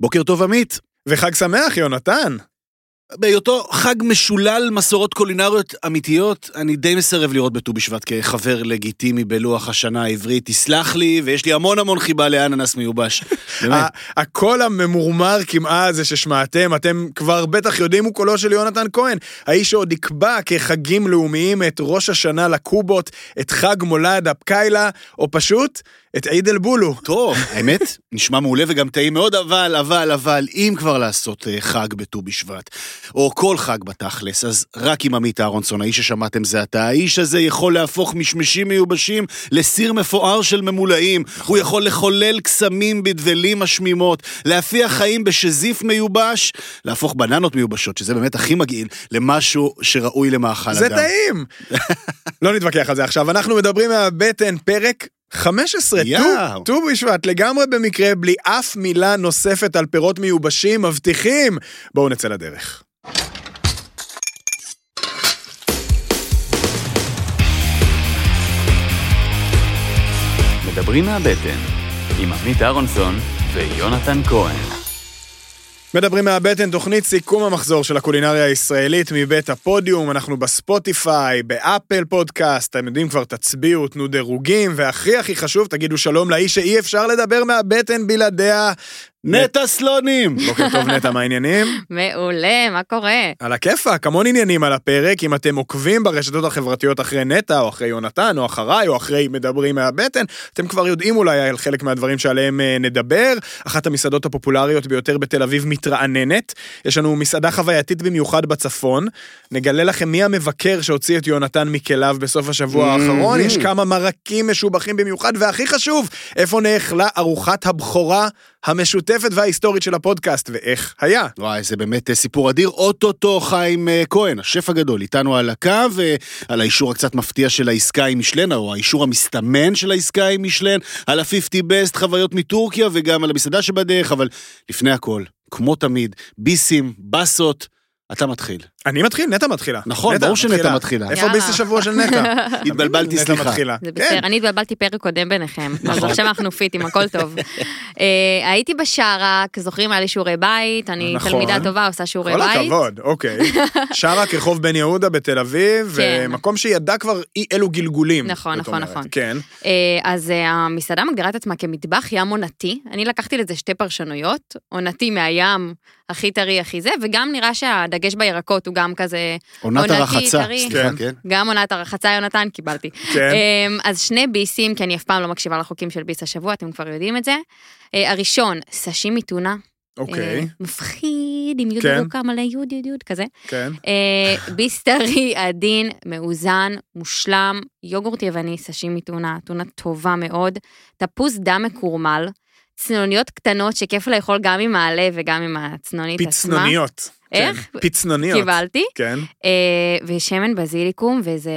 בוקר טוב, עמית. וחג שמח, יונתן. בהיותו חג משולל מסורות קולינריות אמיתיות, אני די מסרב לראות בט"ו בשבט כחבר לגיטימי בלוח השנה העברית. תסלח לי, ויש לי המון המון חיבה לאננס מיובש. באמת. הקול הממורמר כמעה הזה ששמעתם, אתם כבר בטח יודעים הוא קולו של יונתן כהן, האיש שעוד יקבע כחגים לאומיים את ראש השנה לקובות, את חג מולד הפקיילה, או פשוט את עיד אל בולו. טוב, האמת, נשמע מעולה וגם טעים מאוד, אבל, אבל, אבל, אם כבר לעשות אה, חג בט"ו בשבט, או כל חג בתכלס, אז רק עם עמית אהרונסון, האיש ששמעתם זה אתה, האיש הזה יכול להפוך משמשים מיובשים לסיר מפואר של ממולאים, הוא יכול לחולל קסמים בדבלים משמימות, להפיח חיים בשזיף מיובש, להפוך בננות מיובשות, שזה באמת הכי מגעיל, למשהו שראוי למאכל אדם. זה טעים! לא נתווכח על זה עכשיו, אנחנו מדברים מהבטן, פרק 15, יאו. ט"ו בשבט, לגמרי במקרה, בלי אף מילה נוספת על פירות מיובשים, מבטיחים. בואו נצא לדרך. מדברים מהבטן, עם עמית אהרונסון ויונתן כהן. מדברים מהבטן, תוכנית סיכום המחזור של הקולינריה הישראלית מבית הפודיום, אנחנו בספוטיפיי, באפל פודקאסט, אתם יודעים כבר, תצביעו, תנו דירוגים, והכי הכי חשוב, תגידו שלום לאיש שאי אפשר לדבר מהבטן בלעדיה. נטע סלונים! בוקר טוב נטע, מה העניינים? מעולה, מה קורה? על הכיפאק, המון עניינים על הפרק, אם אתם עוקבים ברשתות החברתיות אחרי נטע, או אחרי יונתן, או אחריי, או אחרי מדברים מהבטן, אתם כבר יודעים אולי על חלק מהדברים שעליהם אה, נדבר. אחת המסעדות הפופולריות ביותר בתל אביב מתרעננת. יש לנו מסעדה חווייתית במיוחד בצפון. נגלה לכם מי המבקר שהוציא את יונתן מכליו בסוף השבוע האחרון. יש כמה מרקים משובחים במיוחד, והכי חשוב, איפה נאכלה ארוחת הבכורה המשותפת וההיסטורית של הפודקאסט, ואיך היה. וואי, זה באמת אה, סיפור אדיר. אוטוטו חיים אה, כהן, השף הגדול, איתנו על הקו, אה, על האישור הקצת מפתיע של העסקה עם משלן, או האישור המסתמן של העסקה עם משלן, על ה-50 best חוויות מטורקיה, וגם על המסעדה שבדרך, אבל לפני הכל, כמו תמיד, ביסים, באסות, אתה מתחיל. אני מתחיל, נטע מתחילה. נכון, ברור שנטע מתחילה. איפה יאללה. ביס השבוע של נטע? התבלבלתי, סליחה. זה כן. בסדר, אני התבלבלתי פרק קודם ביניכם, אז עכשיו אנחנו פיטים, הכל טוב. אה, הייתי בשערק, זוכרים, היה לי שיעורי בית, אני נכון. תלמידה טובה, עושה שיעורי כל בית. הכבוד, אוקיי. שרק רחוב בן יהודה בתל אביב, כן. מקום שידע כבר אי אלו גלגולים. נכון, נכון. נכון. כן. אה, אז אה, המסעדה מגדירה את עצמה כמטבח ים עונתי, אני לקחתי לזה שתי פרשנויות, עונתי מהים, הכי טרי, הכי זה, וגם נראה שהדגש בירקות הוא גם כזה, עונת עונתי, הרחצה. סליחה, כן. כן? גם עונת הרחצה יונתן, קיבלתי. כן. אמ, אז שני ביסים, כי אני אף פעם לא מקשיבה לחוקים של ביס השבוע, אתם כבר יודעים את זה. אה, הראשון, סשימי טונה. אה, אוקיי, מפחיד, עם יוד כן. ארוכה מלא יוד יוד יוד כזה. כן. אה, ביס טרי, עדין, מאוזן, מושלם, יוגורט יווני, סשימי טונה, טונה טובה מאוד, תפוז דם מקורמל, צנוניות קטנות שכיף לאכול גם עם העלה וגם עם הצנונית עצמה. פצנוניות. איך? כן, פצנוניות. קיבלתי. כן. אה, ושמן בזיליקום, וזה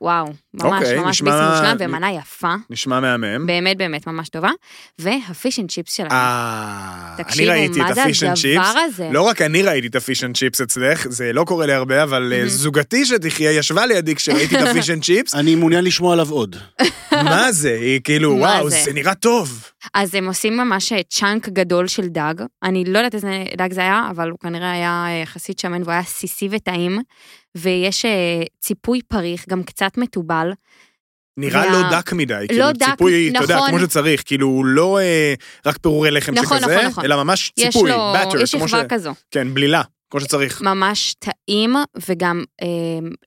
וואו, ממש אוקיי, ממש נשמע- ביס מושלם ומנה יפה, נשמע מהמם. באמת באמת ממש טובה, וה fish and chips שלנו. אה, אני תקשיבו, ראיתי מה את זה ה fish and chips. הדבר הזה? לא רק אני ראיתי את ה fish and chips אצלך, זה לא קורה לי הרבה, אבל אה, זוגתי שתחיה ישבה לידי כשראיתי את ה fish and chips. אני מעוניין לשמוע עליו עוד. מה זה? היא כאילו, מה וואו, זה? זה נראה טוב. אז הם עושים ממש אה, chunk גדול של דג, אני לא יודעת איזה דג זה היה, אבל הוא כנראה היה אה, יחסית שמן והוא היה סיסי וטעים, ויש אה, ציפוי פריך, גם קצת מתובל. נראה וה- לא דק מדי, כאילו דק, ציפוי, אתה יודע, נכון. כמו שצריך, כאילו הוא לא אה, רק פירורי לחם נכון, שכזה, נכון, נכון. אלא ממש ציפוי, באטר, יש כמו ש... שכבה כזו. כן, בלילה, כמו שצריך. ממש טעים, וגם אה,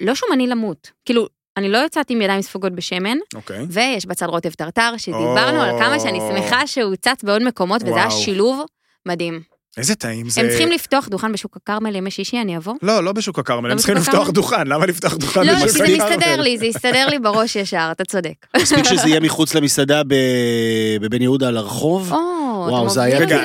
לא שומני למות. כאילו, אני לא יוצאת עם ידיים ספוגות בשמן, אוקיי. ויש בצד רוטב טרטר, שדיברנו על כמה שאני שמחה שהוא צץ בעוד מקומות, וזה היה. שילוב מדהים. איזה טעים זה. הם צריכים לפתוח דוכן בשוק הכרמל ימי שישי, אני אבוא? לא, לא בשוק הכרמל, הם לא צריכים בשוק לפתוח הכרמל? דוכן, למה לפתוח דוכן לא, בשוק כי זה הכרמל? מסתדר לי, זה יסתדר לי בראש ישר, אתה צודק. מספיק שזה יהיה מחוץ למסעדה בבן יהודה על הרחוב. או, וואו, זה היה- אותי רגע.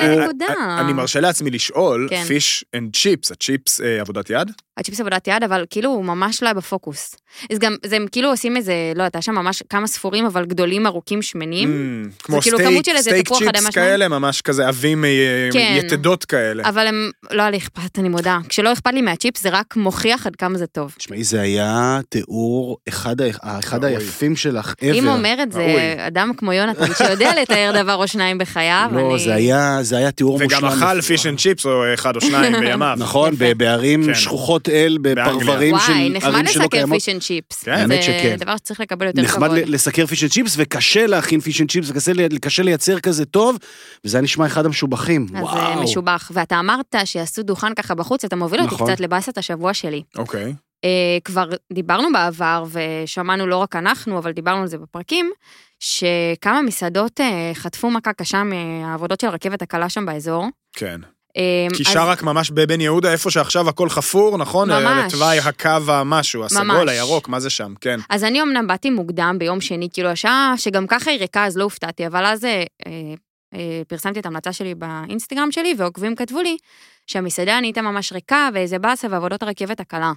אה, אני מרשה לעצמי לשאול. fish and chips, הצ'יפס אה, עבודת יד? הצ'יפס עבודת יד, אבל כאילו הוא ממש לא היה בפוקוס. אז גם, זה הם כאילו עושים איזה, לא יודעת, היה שם ממש כמה ספורים, אבל גדולים, ארוכים, שמנים. Mm, כמו כאילו סטייק, אדמה צ'יפס. כאלה, ממש כזה עבים אה, כן. יתדות כאלה. אבל הם, לא היה לי אכפת, אני מודה. כשלא אכפת לי מהצ'יפס, זה רק מוכיח עד כמה זה טוב. תשמעי, זה היה תיאור אחד. היפים שלך ever. אם אומר את זה. אדם כמו יונתן, שיודע לתאר דבר או שניים בחייו, לא. זה היה, זה היה תיאור מושלם. וגם אכל פיש אנד צ'יפס או אחד או שניים בימיו. נכון, בערים כן. שכוחות אל, בפרברים של וואי, נחמד ערים שלא לסקר קיימות. פיש אנד chips. כן, האמת שכן. זה דבר שצריך לקבל יותר נחמד כבוד. ל- לסקר fish and chips, וקשה להכין fish and chips, וקשה לי- קשה לייצר כזה טוב, וזה היה נשמע אחד המשובחים. אז זה וואו. משובח. ואתה אמרת שיעשו דוכן ככה בחוץ, אתה מוביל אותי נכון. קצת לבאסת השבוע שלי. אוקיי. אה, כבר דיברנו בעבר, ושמענו לא רק אנחנו, אבל דיברנו על זה בפרקים, שכמה מסעדות אה, חטפו מכה קשה מהעבודות של הרכבת הקלה שם באזור. כן. אה, כי אז- שרק ממש בבן יהודה, איפה שעכשיו הכל חפור, נכון? ממש. לתוואי הקו המשהו, הסגול, ממש. הירוק, מה זה שם? כן. אז אני אמנם באתי מוקדם ביום שני, כאילו השעה שגם ככה היא ריקה, אז לא הופתעתי, אבל אז אה, אה, פרסמתי את ההמלצה שלי באינסטגרם שלי, ועוקבים כתבו לי שהמסעדה נהייתה ממש ריקה, ואיזה באסה ועבודות הרכבת הקלה.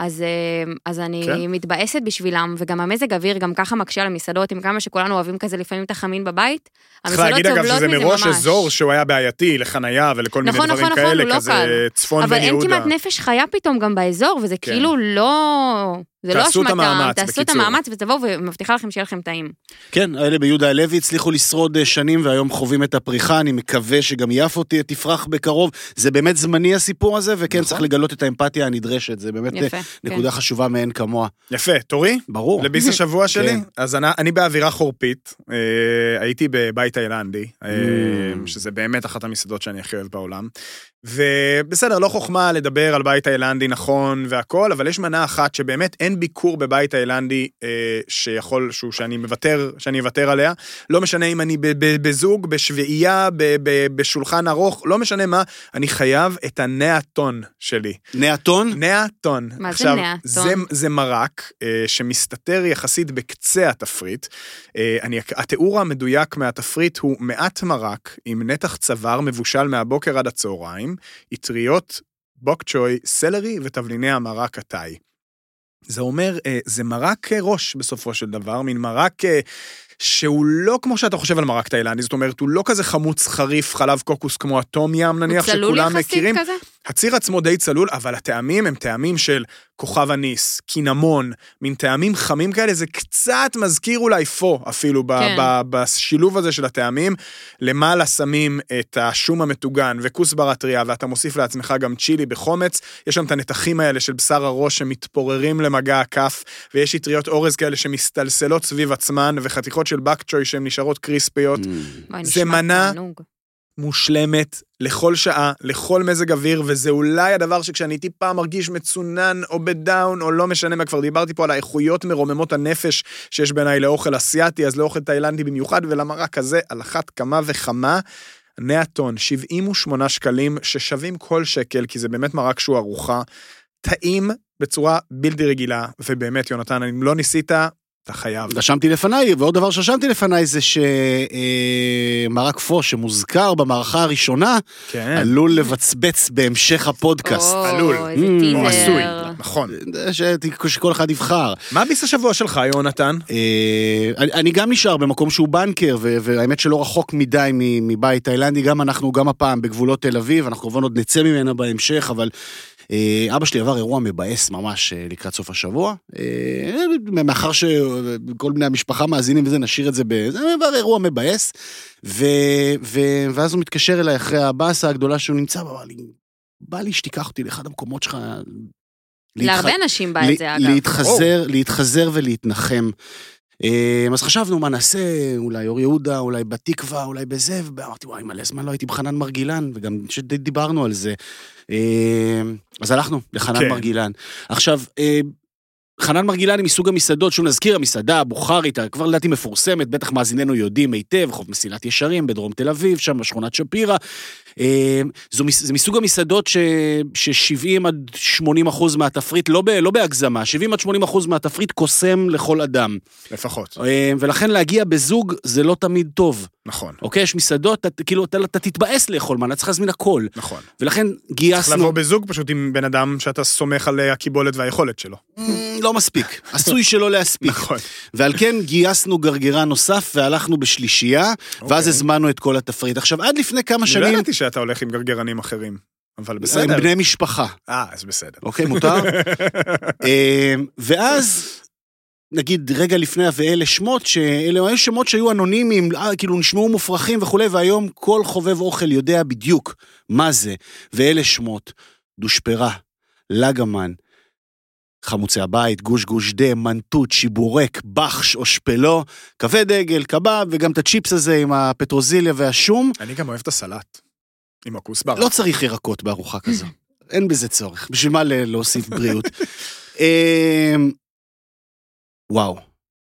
אז, אה, אז אני כן. מתבאסת בשבילם, וגם המזג אוויר גם ככה מקשה על המסעדות, עם כמה שכולנו אוהבים כזה לפעמים את החמין בבית. צריך המסעדות להגיד אגב סובלות שזה מזה מראש ממש. אזור שהוא היה בעייתי לחנייה ולכל מיני נכון, דברים נכון, נכון, כאלה, הוא לא כזה קל. צפון אבל בן אין יהודה. כמעט נפש חיה פתאום גם באזור, וזה כן. כאילו לא... זה לא תעשו את אשמתם, המאמץ, תעשו את. המאמץ ותבואו, ומבטיחה לכם שיהיה לכם טעים. כן, האלה ביהודה הלוי הצליחו לשרוד אה, שנים והיום חווים את הפריחה, אני מקווה שגם יפו תפרח בקרוב. זה באמת זמני הסיפור הזה, וכן נכון. צריך לגלות את האמפתיה הנדרשת, זה באמת אה, יפה. כן. נקודה חשובה מאין כמוה. יפה, תורי? ברור. לביס השבוע שלי? כן. אז אני, אני באווירה חורפית, אה, הייתי בבית תאילנדי, אה, Mm. שזה באמת אחת המסעדות שאני הכי אוהב בעולם. ובסדר, לא חוכמה לדבר על בית תאילנדי נכון והכל, אבל יש מנה אחת שבאמת אין ביקור בבית תאילנדי אה, שיכול, שהוא, שאני מוותר, שאני אוותר עליה. לא משנה אם אני בזוג, בשביעייה, בשולחן ארוך, לא משנה מה, אני חייב את הנאטון שלי. נאטון? נאטון. מה זה עכשיו, נאטון? זה, זה מרק אה, שמסתתר יחסית בקצה התפריט. אה, אני, התיאור המדויק מהתפריט הוא מעט מרק עם נתח צוואר מבושל מהבוקר עד הצהריים, אטריות, בוק צ'וי, סלרי ותבליני המרק התאי. זה אומר, אה, זה מרק אה, ראש בסופו של דבר, מין מרק אה, שהוא לא כמו שאתה חושב על מרק תאילנדי, זאת אומרת, הוא לא כזה חמוץ חריף חלב קוקוס כמו הטום ים נניח, הוא צלול שכולם יחסית מכירים. כזה? הציר עצמו די צלול, אבל הטעמים הם טעמים של כוכב אניס, קינמון, מין טעמים חמים כאלה, זה קצת מזכיר אולי פו אפילו, ב- כן. ב- בשילוב הזה של הטעמים. למעלה שמים את השום המטוגן וכוסברה טריה, ואתה מוסיף לעצמך גם צ'ילי בחומץ. יש שם את הנתחים האלה של בשר הראש שמתפוררים למגע הכף, ויש אטריות אורז כאלה שמסתלסלות סביב עצמן, וחתיכות של בק צ'וי שהן נשארות קריספיות. וואי, זה מנה תענוג. מושלמת לכל שעה, לכל מזג אוויר, וזה אולי הדבר שכשאני טיפה מרגיש מצונן או בדאון, או לא משנה מה, כבר דיברתי פה על האיכויות מרוממות הנפש שיש בעיניי לאוכל אסיאתי, אז לאוכל תאילנדי במיוחד, ולמרק הזה על אחת כמה וכמה. נאטון, 78 שקלים, ששווים כל שקל, כי זה באמת מרק שהוא ארוחה. טעים בצורה בלתי רגילה, ובאמת, יונתן, אם לא ניסית, אתה חייב. רשמתי לפניי, ועוד דבר שרשמתי לפניי זה שמרק פו שמוזכר במערכה הראשונה, כן. עלול לבצבץ בהמשך הפודקאסט. או, עלול. איזה Mm, טיזר. או עשוי, נכון. ש- שכל אחד יבחר. מה ביס השבוע שלך, יונתן? אה, אני אני גם נשאר במקום שהוא בנקר, ו- והאמת שלא רחוק מדי מבית תאילנדי, גם אנחנו, גם הפעם בגבולות תל אביב, אנחנו כמובן עוד נצא ממנה בהמשך, אבל אה, אבא שלי עבר אירוע מבאס ממש אה, לקראת סוף השבוע. אה, מאחר שכל בני המשפחה מאזינים וזה, נשאיר את זה ב... זה עבר אירוע מבאס. ו- ו- ואז הוא מתקשר אליי אחרי הבאסה הגדולה שהוא נמצא בה, בא לי שתיקח אותי לאחד המקומות שלך. להתח- להרבה אנשים בא את זה, אגב. להתחזר, להתחזר ולהתנחם. אה, אז חשבנו מה נעשה, אולי אור יהודה, אולי בתקווה, אולי בזה, ואמרתי, וואי, מלא זמן לא הייתי בחנן מרגילן, וגם דיברנו על זה. אה, אז הלכנו לחנן כן. מרגילן. עכשיו, אה, חנן מרגילן היא מסוג המסעדות, שוב נזכיר, המסעדה הבוכרית, כבר לדעתי מפורסמת, בטח מאזיננו יודעים היטב, חוף מסילת ישרים בדרום תל אביב, שם בשכונת שפירא. אה, זו, זה מסוג המסעדות ש, ש-70 עד 80 אחוז מהתפריט, לא, ב, לא בהגזמה, 70 עד 80 אחוז מהתפריט קוסם לכל אדם. לפחות. אה, ולכן להגיע בזוג זה לא תמיד טוב. נכון, אוקיי? יש מסעדות, אתה, כאילו, אתה, אתה תתבאס לאכול מנה, צריך להזמין הכל. נכון. ולכן צריך גייסנו... לבוא בזוג פשוט עם בן אדם שאתה סומך על אה, הקיבולת והיכולת שלו. "מ, לא מספיק, עשוי שלא להספיק. נכון. ועל כן גייסנו גרגרן נוסף והלכנו בשלישייה, ואז אוקיי. הזמנו את כל התפריט. עכשיו, עד לפני כמה לא שנים, שאתה הולך עם גרגרנים אחרים, אבל בסדר. בני משפחה, אה, אז בסדר. אוקיי, מותר? אה, ואז, נגיד, רגע לפני ואלה שמות, שאלה היו שמות שהיו אנונימיים, אה, כאילו נשמעו מופרכים וכולי, והיום כל חובב אוכל יודע בדיוק מה זה, ואלה שמות, דושפרה, לגמן, חמוצי הבית, גוש גוש דה, מנטוט, שיבורק, בחש או שפלו, כבד עגל, קבב, וגם את הצ'יפס הזה עם הפטרוזיליה והשום. אני גם אוהב את הסלט. עם הכוסברה. לא צריך ירקות בארוחה כזו. אין בזה צורך. בשביל מה להוסיף בריאות? אמ, וואו.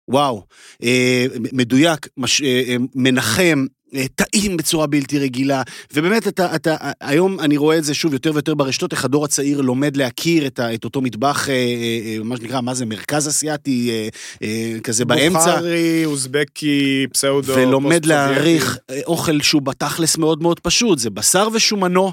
וואו. אה, מדויק, מש- אה, אה, מנחם. טעים בצורה בלתי רגילה, ובאמת אתה, אתה, היום אני רואה את זה שוב יותר ויותר ברשתות, איך הדור הצעיר לומד להכיר את, ה, את אותו מטבח, מה שנקרא, מה זה, מרכז אסיאתי, כזה באמצע. בוכרי, אוזבקי, פסאודו, ולומד. להעריך אוכל שהוא בתכלס מאוד מאוד פשוט, זה בשר ושומנו,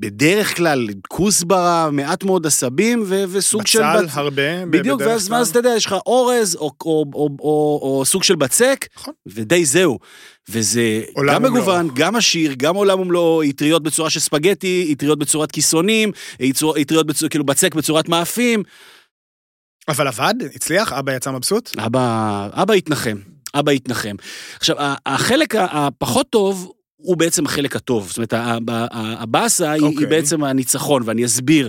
בדרך כלל כוסברה, מעט מאוד עשבים ו- וסוג של... בצל בצ- הרבה, בדיוק, ואז, כלל. ואז אתה יודע, יש לך אורז או, או, או, או, או סוג של בצק, נכון. ודי זהו. וזה גם. מגוון, גם עשיר, גם עולם ומלואו, אטריות בצורה של ספגטי, אטריות בצורת כיסונים, אטריות בצורה, כאילו בצק בצורת מאפים. אבל עבד? הצליח? אבא יצא מבסוט? אבא, אבא התנחם, אבא התנחם. עכשיו, החלק הפחות טוב הוא בעצם החלק הטוב. זאת אומרת, הבאסה היא, היא אוקיי. בעצם הניצחון, ואני אסביר.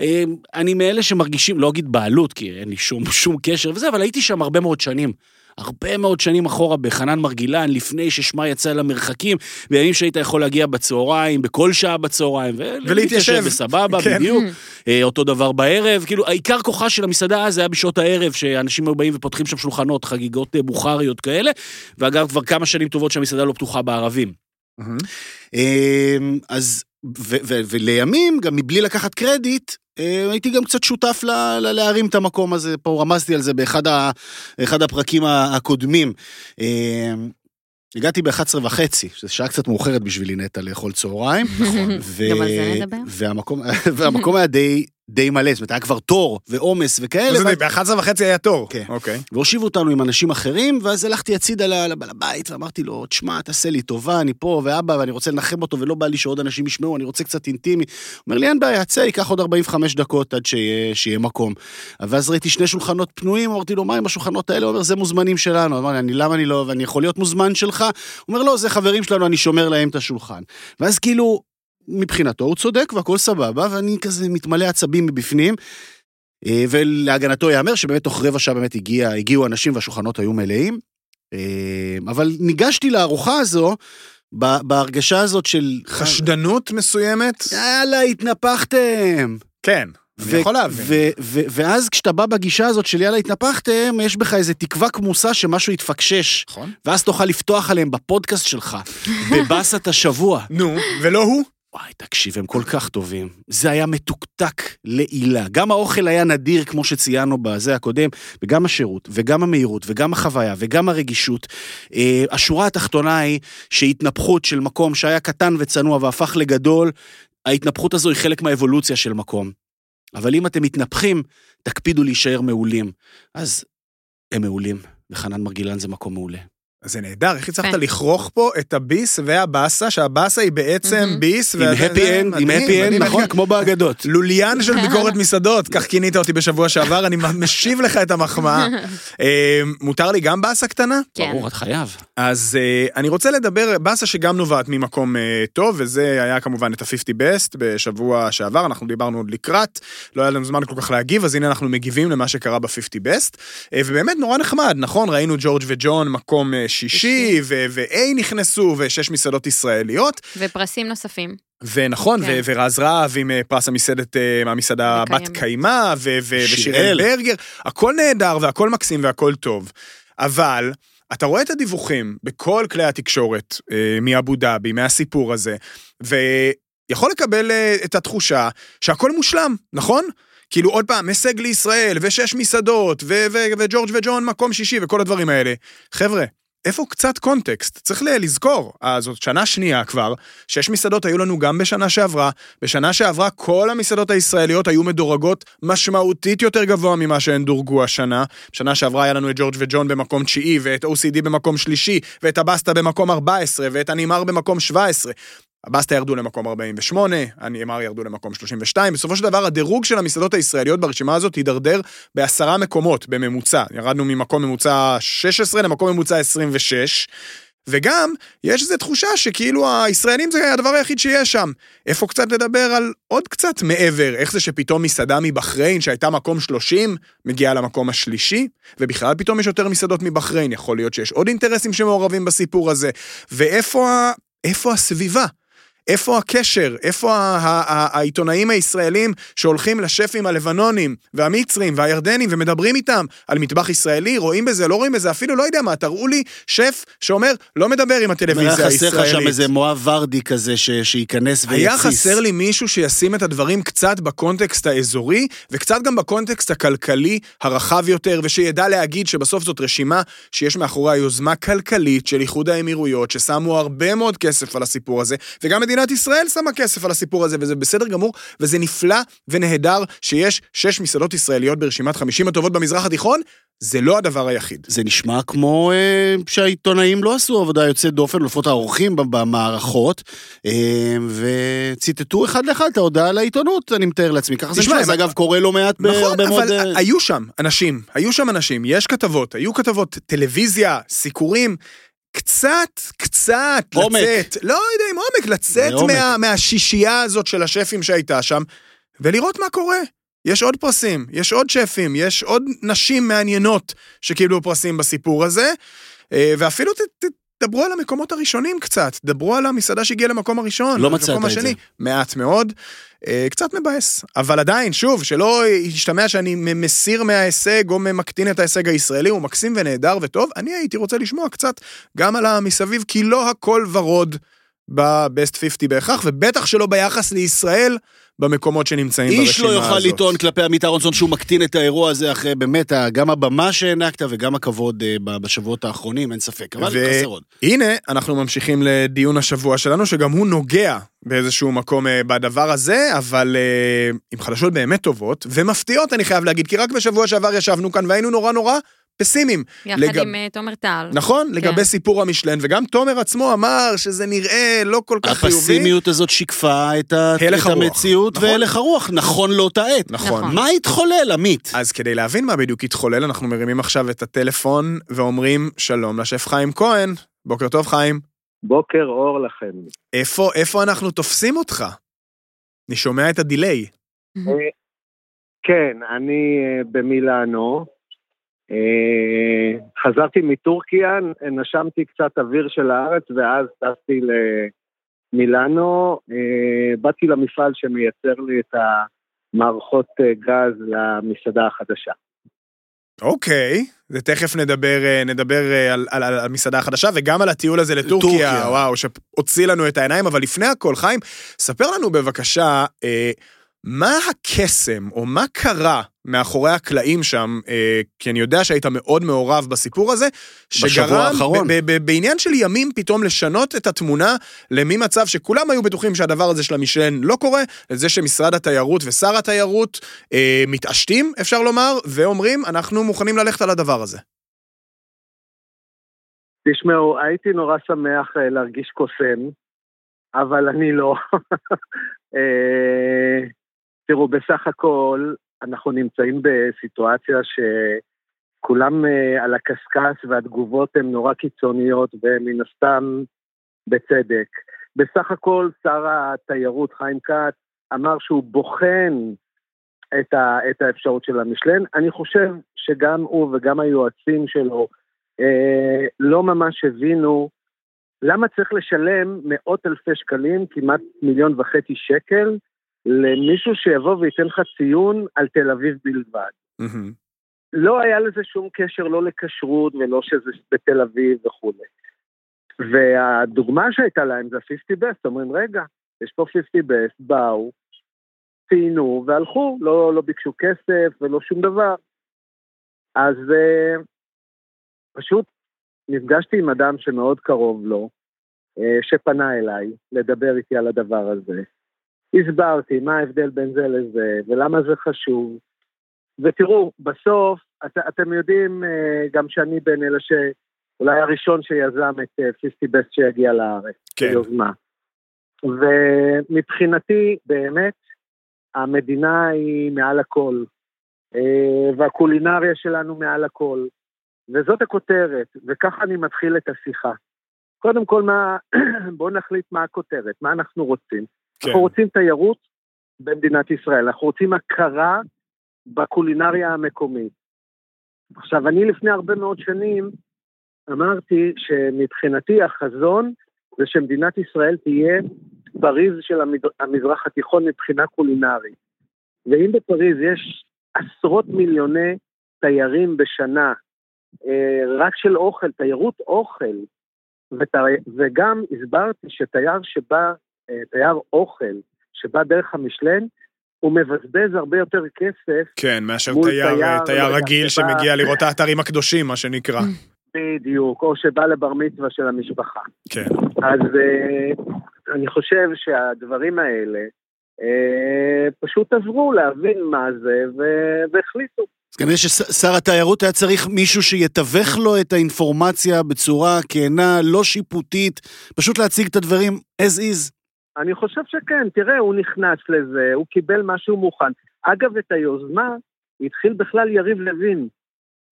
אה, אני מאלה שמרגישים, לא אגיד בעלות, כי אין לי שום, שום קשר וזה, אבל הייתי שם הרבה מאוד שנים. הרבה מאוד שנים אחורה בחנן מרגילן, לפני ששמה יצא למרחקים, בימים שהיית יכול להגיע בצהריים, בכל שעה בצהריים, ולהתיישב. בסבבה, כן. בדיוק. אה, אותו דבר בערב, כאילו, העיקר כוחה של המסעדה אז היה בשעות הערב, שאנשים היו באים ופותחים שם שולחנות, חגיגות אה, בוכריות כאלה, ואגב, כבר כמה שנים טובות שהמסעדה לא פתוחה בערבים. אמ, אז, ולימים, גם מבלי לקחת קרדיט, אה, הייתי גם קצת שותף ל- ל- להרים את המקום הזה, פה רמזתי על זה באחד ה- אחד הפרקים הקודמים. אמ, הגעתי ב-11 וחצי, שזו שעה קצת מאוחרת בשבילי נטע לאכול צהריים. ו- גם על זה נדבר. והמקום היה די, די מלא, זאת אומרת, היה כבר תור ועומס וכאלה. אז ואז- ב-11 וחצי היה תור. כן. אוקיי. והושיבו אותנו עם אנשים אחרים, ואז הלכתי הצידה לבעל הבית, ואמרתי לו, תשמע, תעשה לי טובה, אני פה, ואבא, ואני רוצה לנחם אותו, ולא בא לי שעוד אנשים ישמעו, אני רוצה קצת אינטימי. אומר לי, אין בעיה, צא, ייקח עוד 45 דקות עד שיהיה, שיהיה מקום. ואז ראיתי שני שולחנות פנויים, אמרתי לו, מה עם השולחנות האלה? הוא אומר, זה מוזמנים שלנו. אמר לי, אני, למה אני לא, ואני יכול להיות מוזמן שלך? הוא אומר, לא, זה חברים שלנו, אני שומר להם את השולחן. ואז כאילו, מבחינתו הוא צודק והכל סבבה, ואני כזה מתמלא עצבים מבפנים. אה, ולהגנתו ייאמר שבאמת תוך רבע שעה באמת הגיע, הגיעו אנשים והשולחנות היו מלאים. אה, אבל ניגשתי לארוחה הזו בהרגשה הזאת של... חשדנות מסוימת? יאללה, התנפחתם. כן. אני יכול להבין. ואז כשאתה בא בגישה הזאת של יאללה, התנפחתם, יש בך איזה תקווה כמוסה שמשהו יתפקשש. נכון. ואז תוכל לפתוח עליהם בפודקאסט שלך, בבאסת השבוע. נו, ולא הוא? וואי, תקשיב, הם כל כך טובים. זה היה מתוקתק לעילה. גם האוכל היה נדיר, כמו שציינו בזה הקודם, וגם השירות, וגם המהירות, וגם החוויה, וגם הרגישות. אה, השורה התחתונה היא שהתנפחות של מקום שהיה קטן וצנוע והפך לגדול, ההתנפחות הזו היא חלק מהאבולוציה של מקום. אבל אם אתם מתנפחים, תקפידו להישאר מעולים. אז הם מעולים, וחנן מרגילן זה מקום מעולה. זה נהדר, איך הצלחת כן. לכרוך פה את הביס והבאסה, שהבאסה היא בעצם. ביס. עם happy end, עם happy end. נכון? כמו באגדות. לוליין של ביקורת מסעדות, כך כינית אותי בשבוע שעבר, אני משיב לך את המחמאה. אה, מותר לי גם באסה קטנה? כן. ברור, אתה חייב. אז אה, אני רוצה לדבר, באסה שגם נובעת ממקום אה, טוב, וזה היה כמובן את ה-50 best בשבוע שעבר, אנחנו דיברנו עוד לקראת, לא היה לנו זמן כל כך להגיב, אז הנה אנחנו מגיבים למה שקרה ב-50 best, ובאמת נורא נחמד, נכון? ראינו ג'ורג' וג'ון מקום שישי, ו-A נכנסו, ושש מסעדות ישראליות, ופרסים נוספים. ונכון, כן. ורז רהב עם אה, פרס המסעדת, אה, המסעדה. בת קיימא. ושיראל ברגר, הכל נהדר והכל מקסים והכל טוב. אבל אתה רואה את הדיווחים בכל כלי התקשורת אה, מאבו דאבי, מהסיפור הזה, ויכול לקבל את התחושה שהכל מושלם, נכון? כאילו עוד פעם, הישג לישראל, ושש מסעדות, וג'ורג' וג'ון מקום שישי, וכל הדברים האלה. חבר'ה, איפה קצת קונטקסט? צריך לזכור, אה, זאת שנה שנייה כבר, שש מסעדות היו לנו גם בשנה שעברה. בשנה שעברה כל המסעדות הישראליות היו מדורגות משמעותית יותר גבוה ממה שהן דורגו השנה. בשנה שעברה היה לנו את ג'ורג' וג'ון במקום תשיעי, ואת OCD במקום שלישי, ואת הבסטה במקום 14, ואת הנימר במקום 17. הבסטה ירדו למקום 48, הנימר ירדו למקום 32. בסופו של דבר, הדירוג של המסעדות הישראליות ברשימה הזאת הידרדר בעשרה מקומות בממוצע. ירדנו ממקום ממוצע 16 למקום ממוצע 26. וגם, יש איזו תחושה שכאילו הישראלים זה הדבר היחיד שיש שם. איפה קצת לדבר על עוד קצת מעבר, איך זה שפתאום מסעדה מבחריין שהייתה מקום 30, מגיעה למקום השלישי, ובכלל פתאום יש יותר מסעדות מבחריין, יכול להיות שיש עוד אינטרסים שמעורבים בסיפור הזה, ואיפה ה... איפה הסביבה? איפה הקשר? איפה העיתונאים הישראלים שהולכים לשפים הלבנונים והמצרים והירדנים ומדברים איתם על מטבח ישראלי, רואים בזה, לא רואים בזה, אפילו לא יודע מה, תראו לי שף שאומר, לא מדבר עם היה הטלוויזיה חסר לך שם הישראלית. איזה מואב ורדי כזה ש- שייכנס ויתסיס. היה חסר לי מישהו שישים את הדברים קצת בקונטקסט האזורי, וקצת גם בקונטקסט הכלכלי הרחב יותר, ושידע להגיד שבסוף זאת רשימה שיש מאחוריה יוזמה כלכלית של איחוד האמירויות, ששמו הרבה מאוד כסף על הסיפור הזה, וגם מדינת ישראל שמה כסף על הסיפור הזה, וזה בסדר גמור, וזה נפלא ונהדר שיש שש מסעדות ישראליות ברשימת 50 הטובות במזרח התיכון, זה לא הדבר היחיד. זה נשמע כמו אה, שהעיתונאים לא עשו עבודה יוצאת דופן, לפחות האורחים במערכות, אה, וציטטו אחד לאחד את ההודעה לעיתונות, אני מתאר לעצמי. ככה זה נשמע, זה אגב קורה לא מעט נכון, בהרבה מאוד... אבל אה, היו שם אנשים, היו שם אנשים, יש כתבות, היו כתבות טלוויזיה, סיקורים, קצת, קצת עומק. לצאת, לא יודע אם עומק, לצאת מעומק. מה, מהשישייה הזאת של השפים שהייתה שם, ולראות מה קורה. יש עוד פרסים, יש עוד שפים, יש עוד נשים מעניינות שקיבלו פרסים בסיפור הזה, אה, ואפילו ת, ת, דברו על המקומות הראשונים קצת, דברו על המסעדה שהגיעה למקום הראשון. לא מצאת את השני. זה. מעט מאוד. אה, קצת מבאס, אבל עדיין, שוב, שלא ישתמע שאני מסיר מההישג או מקטין את ההישג הישראלי, הוא מקסים ונהדר וטוב, אני הייתי רוצה לשמוע קצת גם על המסביב, כי לא הכל ורוד בבסט 50 בהכרח, ובטח שלא ביחס לישראל במקומות שנמצאים ברשימה הזאת. איש לא יוכל לטעון כלפי עמית אהרונסון שהוא מקטין את האירוע הזה אחרי באמת גם הבמה שהענקת וגם הכבוד אה, בשבועות האחרונים, אין ספק, אבל ו- חסר עוד. הנה, אנחנו ממשיכים לדיון השבוע שלנו, שגם הוא נוגע באיזשהו מקום אה, בדבר הזה, אבל אה, עם חדשות באמת טובות, ומפתיעות, אני חייב להגיד, כי רק בשבוע שעבר ישבנו כאן והיינו נורא נורא פסימיים. יחד לגב- עם אה, תומר טל. נכון? כן. לגבי סיפור המשלן, וגם תומר עצמו אמר שזה נראה לא כל כך חיובי. הפסימיות הזאת שיקפה את ה- את הרוח. המציאות נכון. והלך הרוח, נכון לאותה עת. נכון. נכון. מה התחולל, עמית? אז כדי להבין מה בדיוק התחולל, אנחנו מרימים עכשיו את הטלפון ואומרים שלום לשף חיים כהן. בוקר טוב, חיים. בוקר אור לכם. איפה, איפה אנחנו תופסים אותך? אני שומע את הדיליי. כן, אני אה, במילאנו. אה, חזרתי מטורקיה, נשמתי קצת אוויר של הארץ, ואז טסתי למילאנו. אה, באתי למפעל שמייצר לי את המערכות אה, גז למסעדה החדשה. אוקיי, זה תכף נדבר, נדבר על, על, על המסעדה החדשה וגם על הטיול הזה לטורקיה, טורקיה. וואו, שהוציא לנו את העיניים, אבל לפני הכל, חיים, ספר לנו בבקשה, אה, מה הקסם, או מה קרה מאחורי הקלעים שם, אה, כי אני יודע שהיית מאוד מעורב בסיפור הזה, בשבוע האחרון. ב- ב- בעניין של ימים פתאום לשנות את התמונה לממצב שכולם היו בטוחים שהדבר הזה של המשלן לא קורה, לזה שמשרד התיירות ושר התיירות אה, מתעשתים, אפשר לומר, ואומרים, אנחנו מוכנים ללכת על הדבר הזה. תשמעו, הייתי נורא שמח אה, להרגיש קוסם, אבל אני לא. תראו, בסך הכל, אנחנו נמצאים בסיטואציה שכולם אה, על הקשקש והתגובות הן נורא קיצוניות ומן הסתם בצדק. בסך הכל שר התיירות חיים כץ אמר שהוא בוחן את, ה, את האפשרות של המשלן. אני חושב שגם הוא וגם היועצים שלו אה, לא ממש הבינו למה צריך לשלם מאות אלפי שקלים, כמעט מיליון וחצי שקל, למישהו שיבוא וייתן לך ציון על תל אביב בלבד. מהמם. לא היה לזה שום קשר לא לכשרות ולא שזה בתל אביב וכולי. והדוגמה שהייתה להם זה 50 best, אומרים, רגע, יש פה 50 best, באו, ציינו והלכו, לא, לא ביקשו כסף ולא שום דבר. אז uh, פשוט נפגשתי עם אדם שמאוד קרוב לו, uh, שפנה אליי לדבר איתי על הדבר הזה. הסברתי מה ההבדל בין זה לזה ולמה זה חשוב. ותראו, בסוף, את, אתם יודעים uh, גם שאני בין אלה שאולי הראשון שיזם את uh, 50 best שיגיע לארץ, כן. ביוזמה. ומבחינתי, באמת, המדינה היא מעל הכל, אה, והקולינריה שלנו מעל הכל, וזאת הכותרת, וככה אני מתחיל את השיחה. קודם כל, מה, בואו נחליט מה הכותרת, מה אנחנו רוצים. כן. אנחנו רוצים תיירות במדינת ישראל, אנחנו רוצים הכרה בקולינריה המקומית. עכשיו, אני לפני הרבה מאוד שנים אמרתי שמבחינתי החזון זה שמדינת ישראל תהיה פריז של המזרח התיכון מבחינה קולינרית. ואם בפריז יש עשרות מיליוני תיירים בשנה, אה, רק של אוכל, תיירות אוכל, וגם הסברתי שתייר שבא, תייר אוכל, שבא דרך המשלן, הוא מבזבז הרבה יותר כסף. כן, מאשר מול תייר, תייר, תייר רגיל שבא- שמגיע לראות את האתרים הקדושים, מה שנקרא. בדיוק, או שבא לבר מצווה של המשפחה. כן. אז אה, אני חושב שהדברים האלה אה, פשוט עזרו להבין מה זה, והחליטו. אז כנראה ששר התיירות היה צריך מישהו שיתווך לו את האינפורמציה בצורה כנה, לא שיפוטית, פשוט להציג את הדברים as is. אני חושב שכן, תראה, הוא נכנס לזה, הוא קיבל משהו מוכן. אגב, את היוזמה התחיל בכלל יריב לוין.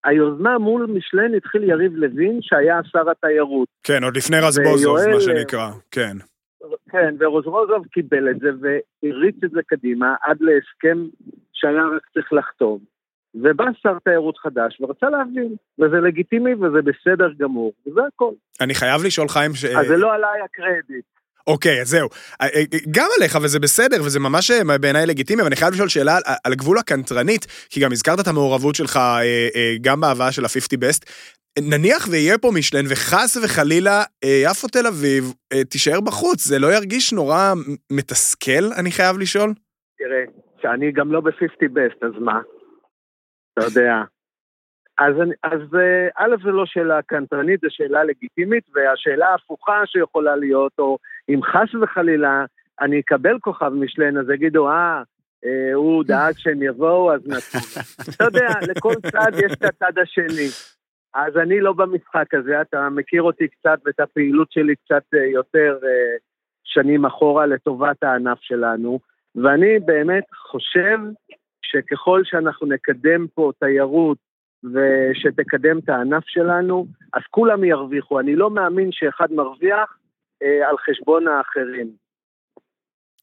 היוזמה מול משלן התחיל יריב לוין, שהיה שר התיירות. כן, עוד לפני רזבוזוב, ויואל, מה שנקרא. כן. כן, ורוזרוזוב קיבל את זה והריץ את זה קדימה עד להסכם שהיה רק צריך לחתום. ובא שר תיירות חדש ורצה להבין, וזה לגיטימי וזה בסדר גמור, וזה הכל. אני חייב לשאול, חיים, ש... אז זה לא עליי הקרדיט. אוקיי, אז זהו. אה, אה, גם עליך, וזה בסדר, וזה ממש אה, בעיניי לגיטימי, אבל אני חייב לשאול שאלה על, על גבול הקנטרנית, כי גם הזכרת את המעורבות שלך גם בהבאה של ה-50 Best. נניח ויהיה פה משלן, וחס וחלילה יפו תל אביב תישאר בחוץ, זה לא ירגיש נורא מתסכל, אני חייב לשאול? תראה, שאני גם לא ב-50 best, אז מה? אתה יודע. אז, אז א', זו לא שאלה קנטרנית, זו שאלה לגיטימית, והשאלה ההפוכה שיכולה להיות, או אם חס וחלילה אני אקבל כוכב משלן, אז יגידו, אה, אה, הוא דאג שהם יבואו, אז נתנו. אתה יודע, לכל צד יש את הצד השני. אז אני לא במשחק הזה, אתה מכיר אותי קצת ואת הפעילות שלי קצת אה, יותר אה, שנים אחורה לטובת הענף שלנו, ואני באמת חושב שככל שאנחנו נקדם פה תיירות ושתקדם את הענף שלנו, אז כולם ירוויחו. אני לא מאמין שאחד מרוויח על חשבון האחרים.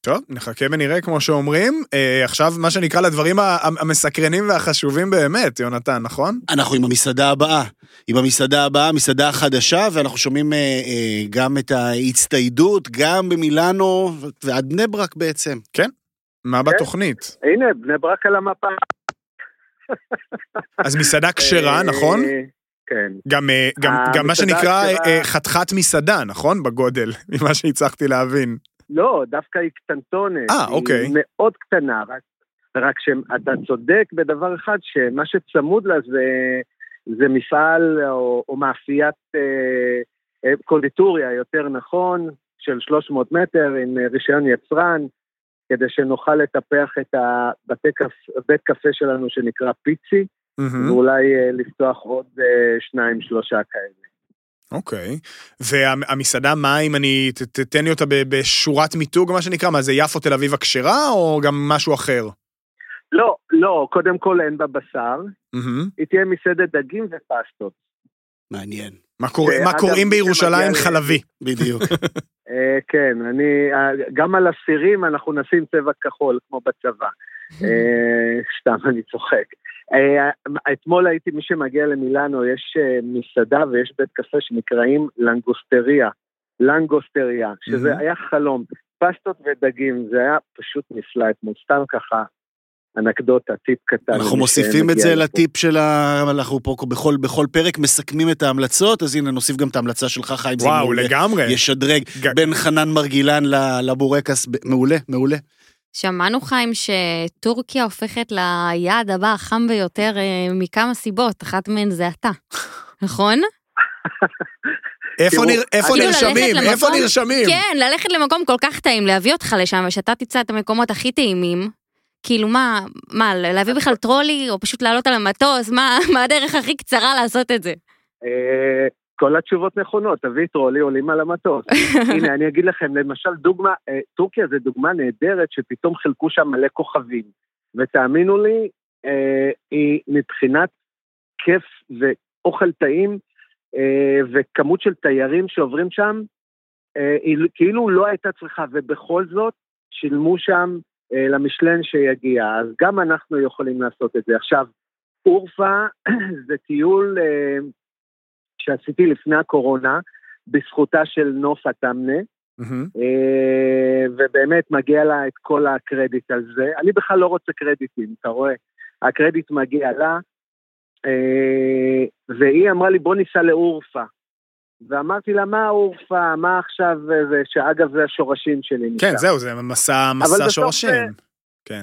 טוב, נחכה ונראה כמו שאומרים. אה, עכשיו, מה שנקרא לדברים המסקרנים והחשובים באמת, יונתן, נכון? אנחנו עם המסעדה הבאה. עם המסעדה הבאה, המסעדה החדשה, ואנחנו שומעים אה, אה, גם את ההצטיידות, גם במילאנו ועד בני ברק בעצם. מה בתוכנית? הנה, בני ברק על המפה. אז מסעדה כשרה, אה, נכון? כן. גם, אה, גם, גם מה שנקרא הכשרה- אה, חתיכת מסעדה, נכון? בגודל, ממה שהצלחתי להבין. לא, דווקא היא קטנטונת. אה, אוקיי. היא מאוד קטנה, רק, רק שאתה צודק בדבר אחד, שמה שצמוד לה זה, זה מפעל או, או מאפיית אה, אה, קונדיטוריה, יותר נכון, של 300 מטר עם אה, רישיון יצרן, כדי שנוכל לטפח את הבתי קפ, בית קפה שלנו שנקרא פיצי, מהמם. ואולי אה, לפתוח עוד אה, שניים, שלושה כאלה. אוקיי. והמסעדה, מה אם אני, ת- תתן לי אותה ב- בשורת מיתוג, מה שנקרא? מה, זה יפו תל אביב הכשרה, או גם משהו אחר? לא, לא, קודם כל אין בה בשר, מהמם. היא תהיה מסעדת דגים ופסטות. מעניין. מה קורה- אה, מה קוראים בירושלים חלבי? בדיוק. כן, אני, גם על הסירים אנחנו נשים צבע כחול, כמו בצבא. סתם, אני צוחק. אה, אתמול הייתי, מי שמגיע למילאנו, יש אה, מסעדה ויש בית קפה שנקראים לנגוסטריה. לנגוסטריה, שזה מהמם. היה חלום. פסטות ודגים, זה היה פשוט נפלא אתמול, סתם ככה. אנקדוטה, טיפ קטן. אנחנו מוסיפים את זה לפה. לטיפ של ה... אנחנו פה בכל, בכל פרק מסכמים את ההמלצות, אז הנה נוסיף גם את ההמלצה שלך, חיים. זה וואו. לגמרי. ישדרג ג- בין חנן מרגילן ל- לבורקס, מעולה, מעולה. שמענו, חיים, שטורקיה הופכת ליעד הבא החם ביותר אה, מכמה סיבות, אחת מהן זה אתה, נכון? איפה תראו, נר- איפה כאילו נרשמים? איפה נרשמים? כן, ללכת למקום כל כך טעים, להביא אותך לשם, ושאתה תמצא את המקומות הכי טעימים. כאילו, מה, מה, להביא בכלל טרולי, או פשוט לעלות על המטוס? מה, מה הדרך הכי קצרה לעשות את זה? כל התשובות נכונות, תביא טרולי, עולים על המטוס. הנה, אני אגיד לכם, למשל, דוגמה, אה, טורקיה זה דוגמה נהדרת שפתאום חילקו שם מלא כוכבים. ותאמינו לי, אה, היא מבחינת כיף ואוכל טעים, אה, וכמות של תיירים שעוברים שם, אה, היא כאילו לא הייתה צריכה, ובכל זאת שילמו שם אה, למשלן שיגיע. אז גם אנחנו יכולים לעשות את זה. עכשיו, אורפה זה טיול אה, שעשיתי לפני הקורונה, בזכותה של נופה תמנה, מהמם. אה, ובאמת מגיע לה את כל הקרדיט על זה. אני בכלל לא רוצה קרדיטים, אתה רואה? הקרדיט מגיע לה, אה, והיא אמרה לי, בוא ניסע לאורפה. ואמרתי לה, מה אורפה, מה עכשיו, שאגב, זה השורשים שלי. כן, משם. זהו, זה מסע מסע שורשים. זה- כן.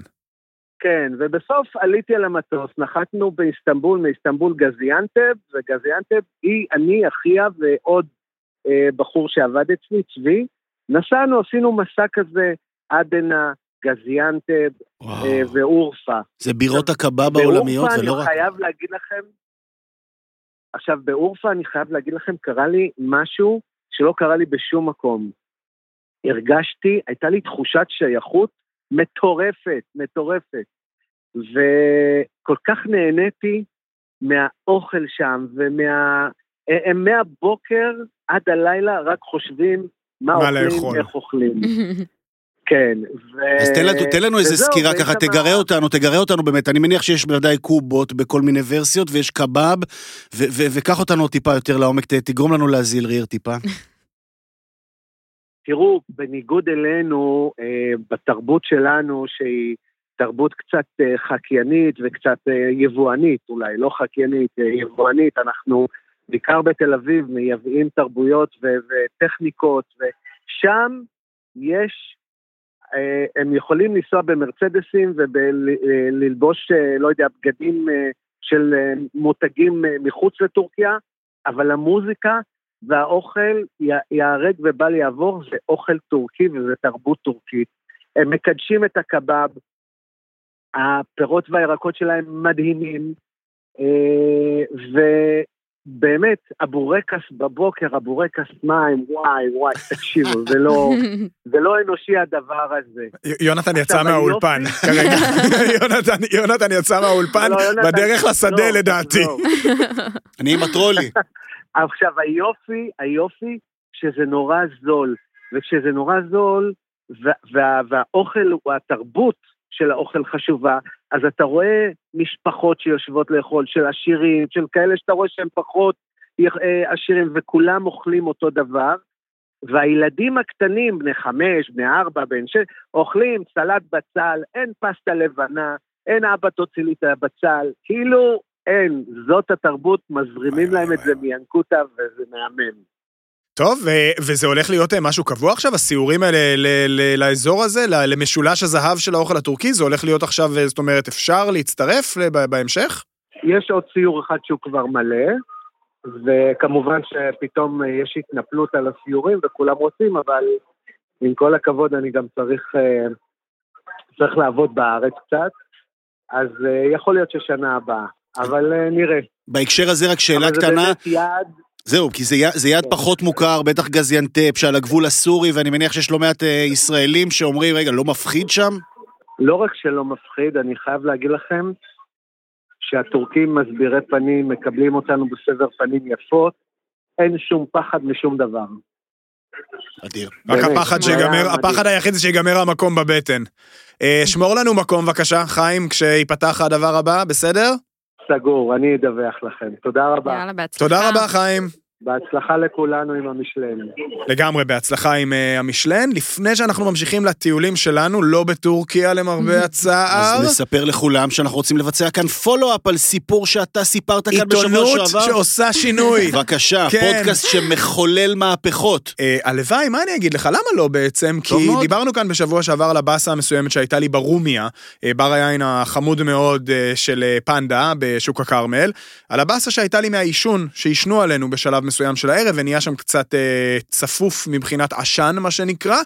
כן, ובסוף עליתי על המטוס, נחתנו באיסטנבול, מאיסטנבול גזיאנטב, וגזיאנטב היא, אני, אחיה ועוד אה, בחור שעבד אצלי, צבי. נסענו, עשינו מסע כזה, עדנה, גזיאנטב אה, ואורפה. זה בירות הקבב העולמיות באורפה ולא אני רק. חייב להגיד לכם, עכשיו, באורפה אני חייב להגיד לכם, קרה לי משהו שלא קרה לי בשום מקום. הרגשתי, הייתה לי תחושת שייכות מטורפת, מטורפת. וכל כך נהניתי מהאוכל שם, ומה... הם מהבוקר עד הלילה רק חושבים מה, מה אוכלים, לאכול. איך אוכלים. כן, ו... אז תן לנו, תן לנו איזה וזהו, סקירה ככה, תגרה אותנו, תגרה אותנו באמת. אני מניח שיש בוודאי קובות בכל מיני ורסיות, ויש קבב, ו- ו- וקח אותנו טיפה יותר לעומק, ת- תגרום לנו להזיל ריר טיפה. תראו, בניגוד אלינו, אה, בתרבות שלנו, שהיא תרבות קצת אה, חקיינית וקצת אה, יבואנית, אולי לא חקיינית, אה, יבואנית, אנחנו בעיקר בתל אביב מייבאים תרבויות ו- וטכניקות, ושם יש, אה, הם יכולים לנסוע במרצדסים וללבוש, אה, לא יודע, בגדים אה, של אה, מותגים אה, מחוץ לטורקיה, אבל המוזיקה והאוכל ייהרג ובל יעבור, זה אוכל טורקי וזה תרבות טורקית. הם מקדשים את הקבב, הפירות והירקות שלהם מדהימים, אה, ובאמת, הבורקס בבוקר, הבורקס מים, וואי, וואי, תקשיבו, זה לא, זה לא אנושי הדבר הזה. יונתן יצא מהאולפן כרגע. יונתן- יונתן יצא מהאולפן לא, בדרך לשדה לא, לדעתי. לא. אני עם הטרולי. עכשיו, היופי, היופי, שזה נורא זול. וכשזה נורא זול, וה, וה, והאוכל, הוא התרבות של האוכל חשובה, אז אתה רואה משפחות שיושבות לאכול, של עשירים, של כאלה שאתה רואה שהם פחות אה, עשירים, וכולם אוכלים אותו דבר, והילדים הקטנים, בני חמש, בני ארבע, בן שש, אוכלים סלט בצל, אין פסטה לבנה, אין אבא תוציא לי את הבצל, כאילו אין, זאת התרבות, מזרימים להם את זה מינקוטה וזה מהמם. טוב, וזה הולך להיות אה, משהו קבוע עכשיו, הסיורים האלה לאזור הזה, למשולש הזהב של האוכל הטורקי, זה הולך להיות עכשיו, אה, זאת אומרת, אפשר להצטרף ב- בהמשך? יש עוד ציור אחד שהוא כבר מלא, וכמובן שפתאום אה, יש התנפלות על הסיורים וכולם רוצים, אבל עם כל הכבוד אני גם צריך, אה, צריך לעבוד בארץ קצת, אז אה, יכול להיות ששנה הבאה, אבל אה, נראה. בהקשר הזה רק שאלה אבל זה קטנה, באמת יעד, זהו, כי זה, זה יעד כן. פחות מוכר, בטח גזיאנטפ, שעל הגבול הסורי, ואני מניח שיש לא מעט אה, ישראלים שאומרים, רגע, לא מפחיד שם? לא רק שלא מפחיד, אני חייב להגיד לכם שהטורקים מסבירי פנים, מקבלים אותנו בסבר פנים יפות, אין שום פחד משום דבר. אדיר. רק הפחד שיגמר. הפחד היחיד זה שיגמר המקום בבטן. אה, שמור לנו מקום בבקשה, חיים, כשיפתח הדבר הבא, בסדר? סגור, אני אדווח לכם. תודה רבה. יאללה, בהצלחה. תודה רבה, חיים. בהצלחה לכולנו עם המשלם. לגמרי בהצלחה עם uh, המשלן. לפני שאנחנו ממשיכים לטיולים שלנו, לא בטורקיה למרבה הצער. אז נספר לכולם שאנחנו רוצים לבצע כאן פולו-אפ על סיפור שאתה סיפרת כאן בשבוע עיתונות שעבר. שעושה שינוי. בבקשה, כן. פודקאסט שמחולל מהפכות. אה, הלוואי, מה אני אגיד לך? למה לא בעצם? כי מאוד. דיברנו כאן בשבוע שעבר על הבאסה המסוימת שהייתה לי ברומיה, אה, בר היין החמוד מאוד אה, של אה, פנדה בשוק הכרמל, על הבאסה שהייתה לי מהעישון, שעישנו עלינו בשלב מסוים של הערב, ונהיה שם קצת אה, צפוף מבחינת עשן, מה שנקרא.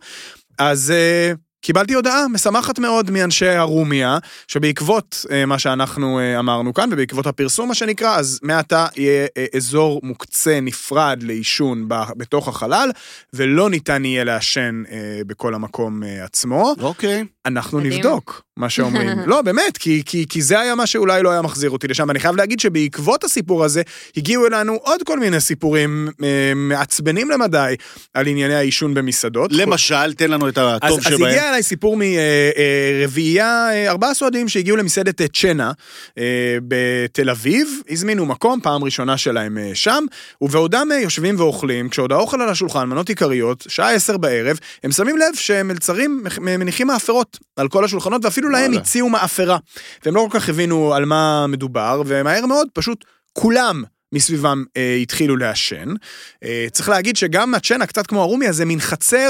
אז אה, קיבלתי הודעה משמחת מאוד מאנשי הרומיה, שבעקבות אה, מה שאנחנו אה, אמרנו כאן, ובעקבות הפרסום, מה שנקרא, אז מעתה יהיה אה, אזור מוקצה נפרד לעישון ב- בתוך החלל, ולא ניתן יהיה לעשן אה, בכל המקום אה, עצמו. אוקיי. אנחנו מדהים. נבדוק מה שאומרים. לא, באמת, כי, כי, כי זה היה מה שאולי לא היה מחזיר אותי לשם. ואני חייב להגיד שבעקבות הסיפור הזה, הגיעו אלינו עוד כל מיני סיפורים אה, מעצבנים למדי על ענייני העישון במסעדות. למשל, תן לנו את הטוב אז, אז שבהם. הגיע אליי סיפור מרביעייה, אה, ארבעה סועדים שהגיעו למסעדת אה, צ'נה אה, בתל אביב, הזמינו מקום, פעם ראשונה שלהם שם, ובעודם יושבים ואוכלים, כשעוד האוכל על השולחן, מנות עיקריות, שעה עשר בערב, הם שמים לב שמלצרים מניחים מאפרות על כל השולחנות, ואפילו להם. הציעו מאפרה. והם לא כל כך הבינו על מה מדובר, ומהר מאוד פשוט כולם מסביבם אה, התחילו לעשן. אה, צריך להגיד שגם הצ'נה, קצת כמו הרומי, זה מין חצר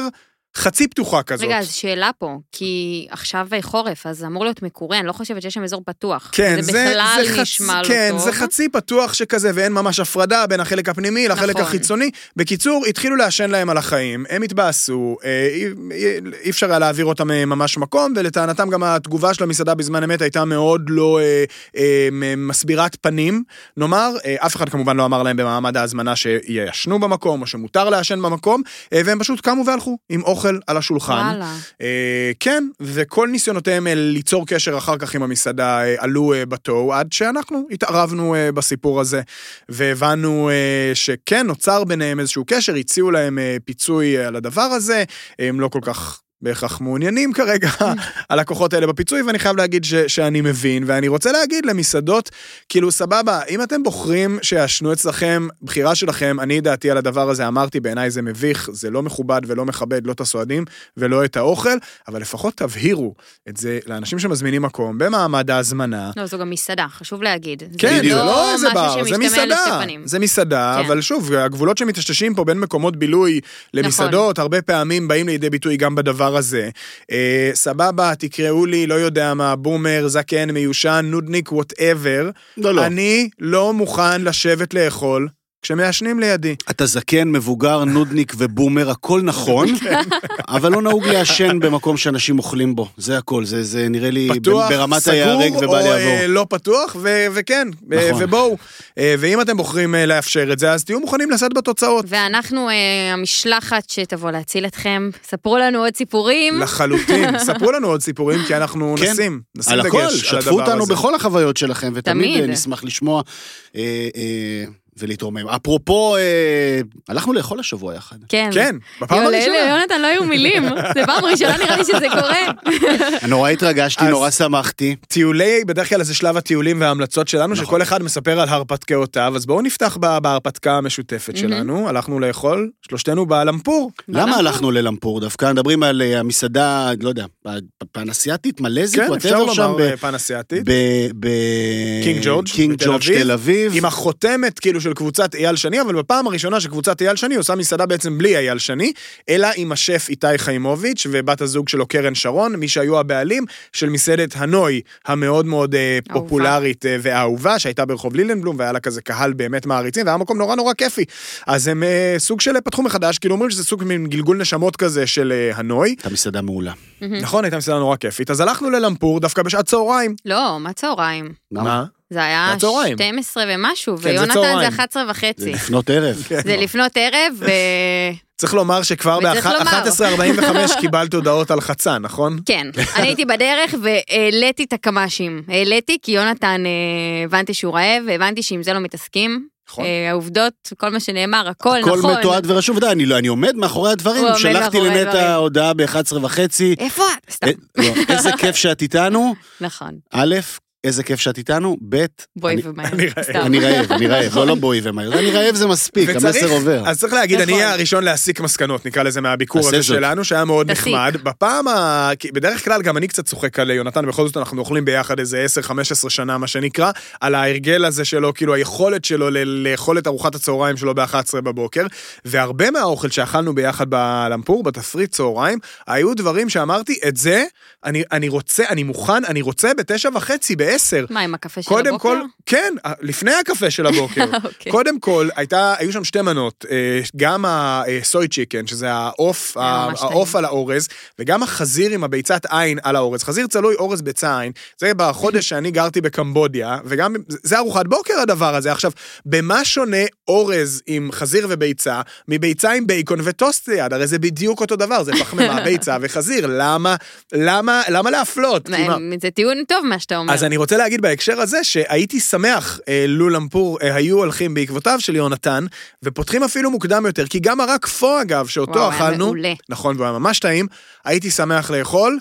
חצי פתוחה כזאת. רגע, אז שאלה פה, כי עכשיו חורף, אז אמור להיות מקורה, אני לא חושבת שיש שם אזור פתוח. כן, זה זה, זה חצ... נשמע לא כן, טוב. זה חצי פתוח שכזה, ואין ממש הפרדה בין החלק הפנימי לחלק נכון. החיצוני. בקיצור, התחילו לעשן להם על החיים, הם התבאסו, אה, אי, אי, אי אפשר היה להעביר אותם אה, ממש מקום, ולטענתם גם התגובה של המסעדה בזמן אמת הייתה מאוד לא אה, אה, מסבירת פנים. נאמר, אה, אף אחד כמובן לא אמר להם במעמד ההזמנה שישנו במקום, או שמותר לעשן במקום, אה, והם פשוט קמו והלכו עם אוכל על השולחן. וואלה. אה, כן, וכל ניסיונותיהם אה, ליצור קשר אחר כך עם המסעדה אה, עלו אה, בתוהו, עד שאנחנו התערבנו אה, בסיפור הזה, והבנו אה, שכן, נוצר ביניהם איזשהו קשר, הציעו להם אה, פיצוי אה, על הדבר הזה, הם לא כל כך... בהכרח מעוניינים כרגע הלקוחות האלה בפיצוי, ואני חייב להגיד ש, שאני מבין, ואני רוצה להגיד למסעדות, כאילו, סבבה, אם אתם בוחרים שיעשנו אצלכם, בחירה שלכם, אני דעתי על הדבר הזה, אמרתי, בעיניי זה מביך, זה לא מכובד ולא מכבד, לא את הסועדים ולא את האוכל, אבל לפחות תבהירו את זה לאנשים שמזמינים מקום במעמד ההזמנה. לא, זו גם מסעדה, חשוב להגיד. כן, זה בדיוק. לא איזה בר, זה מסעדה. זה מסעדה, כן. אבל שוב, הגבולות שמטשטשים פה בין מקומות בילוי למסעדות, נכון. הרבה פעמים באים לידי ביטוי גם בדבר הזה. אה, סבבה, תקראו לי, לא יודע מה, בומר, זקן, מיושן, נודניק, whatever. לא, לא. אני לא מוכן לשבת לאכול כשמעשנים לידי. אתה זקן, מבוגר, נודניק ובומר, הכל נכון, אבל לא נהוג לעשן במקום שאנשים אוכלים בו. זה הכל, זה, זה נראה לי פתוח, ברמת ההיהרג סגור, ובל או יעבור. אה, לא פתוח, ו- וכן, אה, נכון. ובואו. אה, ואם אתם בוחרים לאפשר את זה, אז תהיו מוכנים לשאת בתוצאות. ואנחנו, המשלחת שתבוא להציל אתכם, ספרו לנו עוד סיפורים. לחלוטין. ספרו לנו עוד סיפורים, כי אנחנו כן. נשים, נשים על דגש הכל, על שתפו הדבר אותנו הזה. בכל החוויות שלכם, ותמיד תמיד. נשמח לשמוע אה, אה, ולהתרומם. אפרופו, אה, הלכנו לאכול השבוע יחד. כן. כן, בפעם יואל, הראשונה. ליונתן לא היו מילים, זה פעם ראשונה נראה לי שזה קורה. נורא התרגשתי, אז- נורא שמחתי. טיולי, בדרך כלל זה שלב הטיולים וההמלצות שלנו, נכון. שכל אחד מספר על הרפתקאותיו, אז בואו נפתח ב- בהרפתקה המשותפת שלנו, הלכנו לאכול, שלושתנו בלמפור. למה בלמפור? הלכנו ללמפור דווקא? מדברים על אה, המסעדה, לא יודע, פ- פן אסייתית, מלזית, כן, אפשר whatever שם, לומר ב- אה, פן אסיאתית. ב- ב... קינג ג'ורג' קינג בתל ג'ורג' אביב. תל אביב. עם החותמת כאילו של קבוצת אייל שני, אבל בפעם הראשונה שקבוצת אייל שני עושה מסעדה בעצם בלי אייל שני, אלא עם השף איתי חיימוביץ' ובת הזוג שלו קרן שרון, מי שהיו הבעלים של מסעדת הנוי המאוד מאוד אה, אהובה. פופולרית אה, והאהובה, שהייתה ברחוב לילנבלום, והיה לה כזה קהל באמת מעריצים, והיה מקום נורא נורא כיפי. אז הם אה, סוג של פתחו מחדש, כאילו אומרים שזה סוג מין גלגול נשמות כזה של אה, הנוי. הייתה מסעדה מעולה. נכון, הייתה מסעדה נורא כיפית. אז הלכנו ללמפור דווקא בשעת צהריים. לא, מה צהריים? למה? זה היה זה צהריים. 12 ומשהו, כן, זה ויונתן. זה 11 זה וחצי. לפנות ערב. זה לפנות ערב, ו... צריך לומר שכבר וצריך לומר. ב-11.45 קיבלת הודעות על חצה, נכון? כן, אני הייתי בדרך והעליתי את הקמ"שים. העליתי כי יונתן, אה, הבנתי שהוא רעב, והבנתי שעם זה לא מתסכים. נכון. אה, העובדות, כל מה שנאמר, הכל נכון. הכל מתועד ורשום, די, אני לא, אני עומד מאחורי הדברים, שלחתי לנטע. הודעה ב-11 וחצי. איפה את? סתם. איזה כיף שאת איתנו. נכון. א', איזה כיף שאת איתנו, ב', בואי אני- ומהר. אני רעב. סתם. אני רעב, אני רעב, לא, לא בואי ומהר, אני רעב זה מספיק, המסר עובר. אז צריך להגיד, אני נכון. אהיה הראשון להסיק מסקנות, נקרא לזה, מהביקור הזה. שלנו, שהיה מאוד. נחמד. בפעם ה... בדרך כלל גם אני קצת צוחק על יונתן, בכל זאת אנחנו אוכלים ביחד איזה 10-15 שנה, מה שנקרא, על ההרגל הזה שלו, כאילו היכולת שלו לאכול את ארוחת הצהריים שלו ב-11 בבוקר, והרבה מהאוכל שאכלנו ביחד בלמפור, בתפריט צהריים, היו דברים שאמרתי, את זה, אני, אני רוצה, אני מוכן, אני רוצה בתשע וחצי, בעשר. מה, עם הקפה של הבוקר? כל, כן, לפני הקפה של הבוקר. אוקיי. קודם כל, הייתה, היו שם שתי מנות, אה, גם הסוי צ'יקן, שזה העוף, העוף על האורז, וגם החזיר עם הביצת עין על האורז. חזיר צלוי, אורז ביצה עין. זה בחודש שאני גרתי בקמבודיה, וגם, זה ארוחת בוקר הדבר הזה. עכשיו, במה שונה אורז עם חזיר וביצה, מביצה עם בייקון וטוסט ליד? הרי זה בדיוק אותו דבר, זה פחמימה, ביצה וחזיר. למה, למה, למה להפלות? זה טיעון טוב מה שאתה אומר. אז אני רוצה להגיד בהקשר הזה שהייתי שמח, אה, לו למפור אה, היו הולכים בעקבותיו של יונתן, ופותחים אפילו מוקדם יותר, כי גם הרק פו אגב, שאותו וואו, אכלנו, מעולה. נכון, והוא היה ממש טעים, הייתי שמח לאכול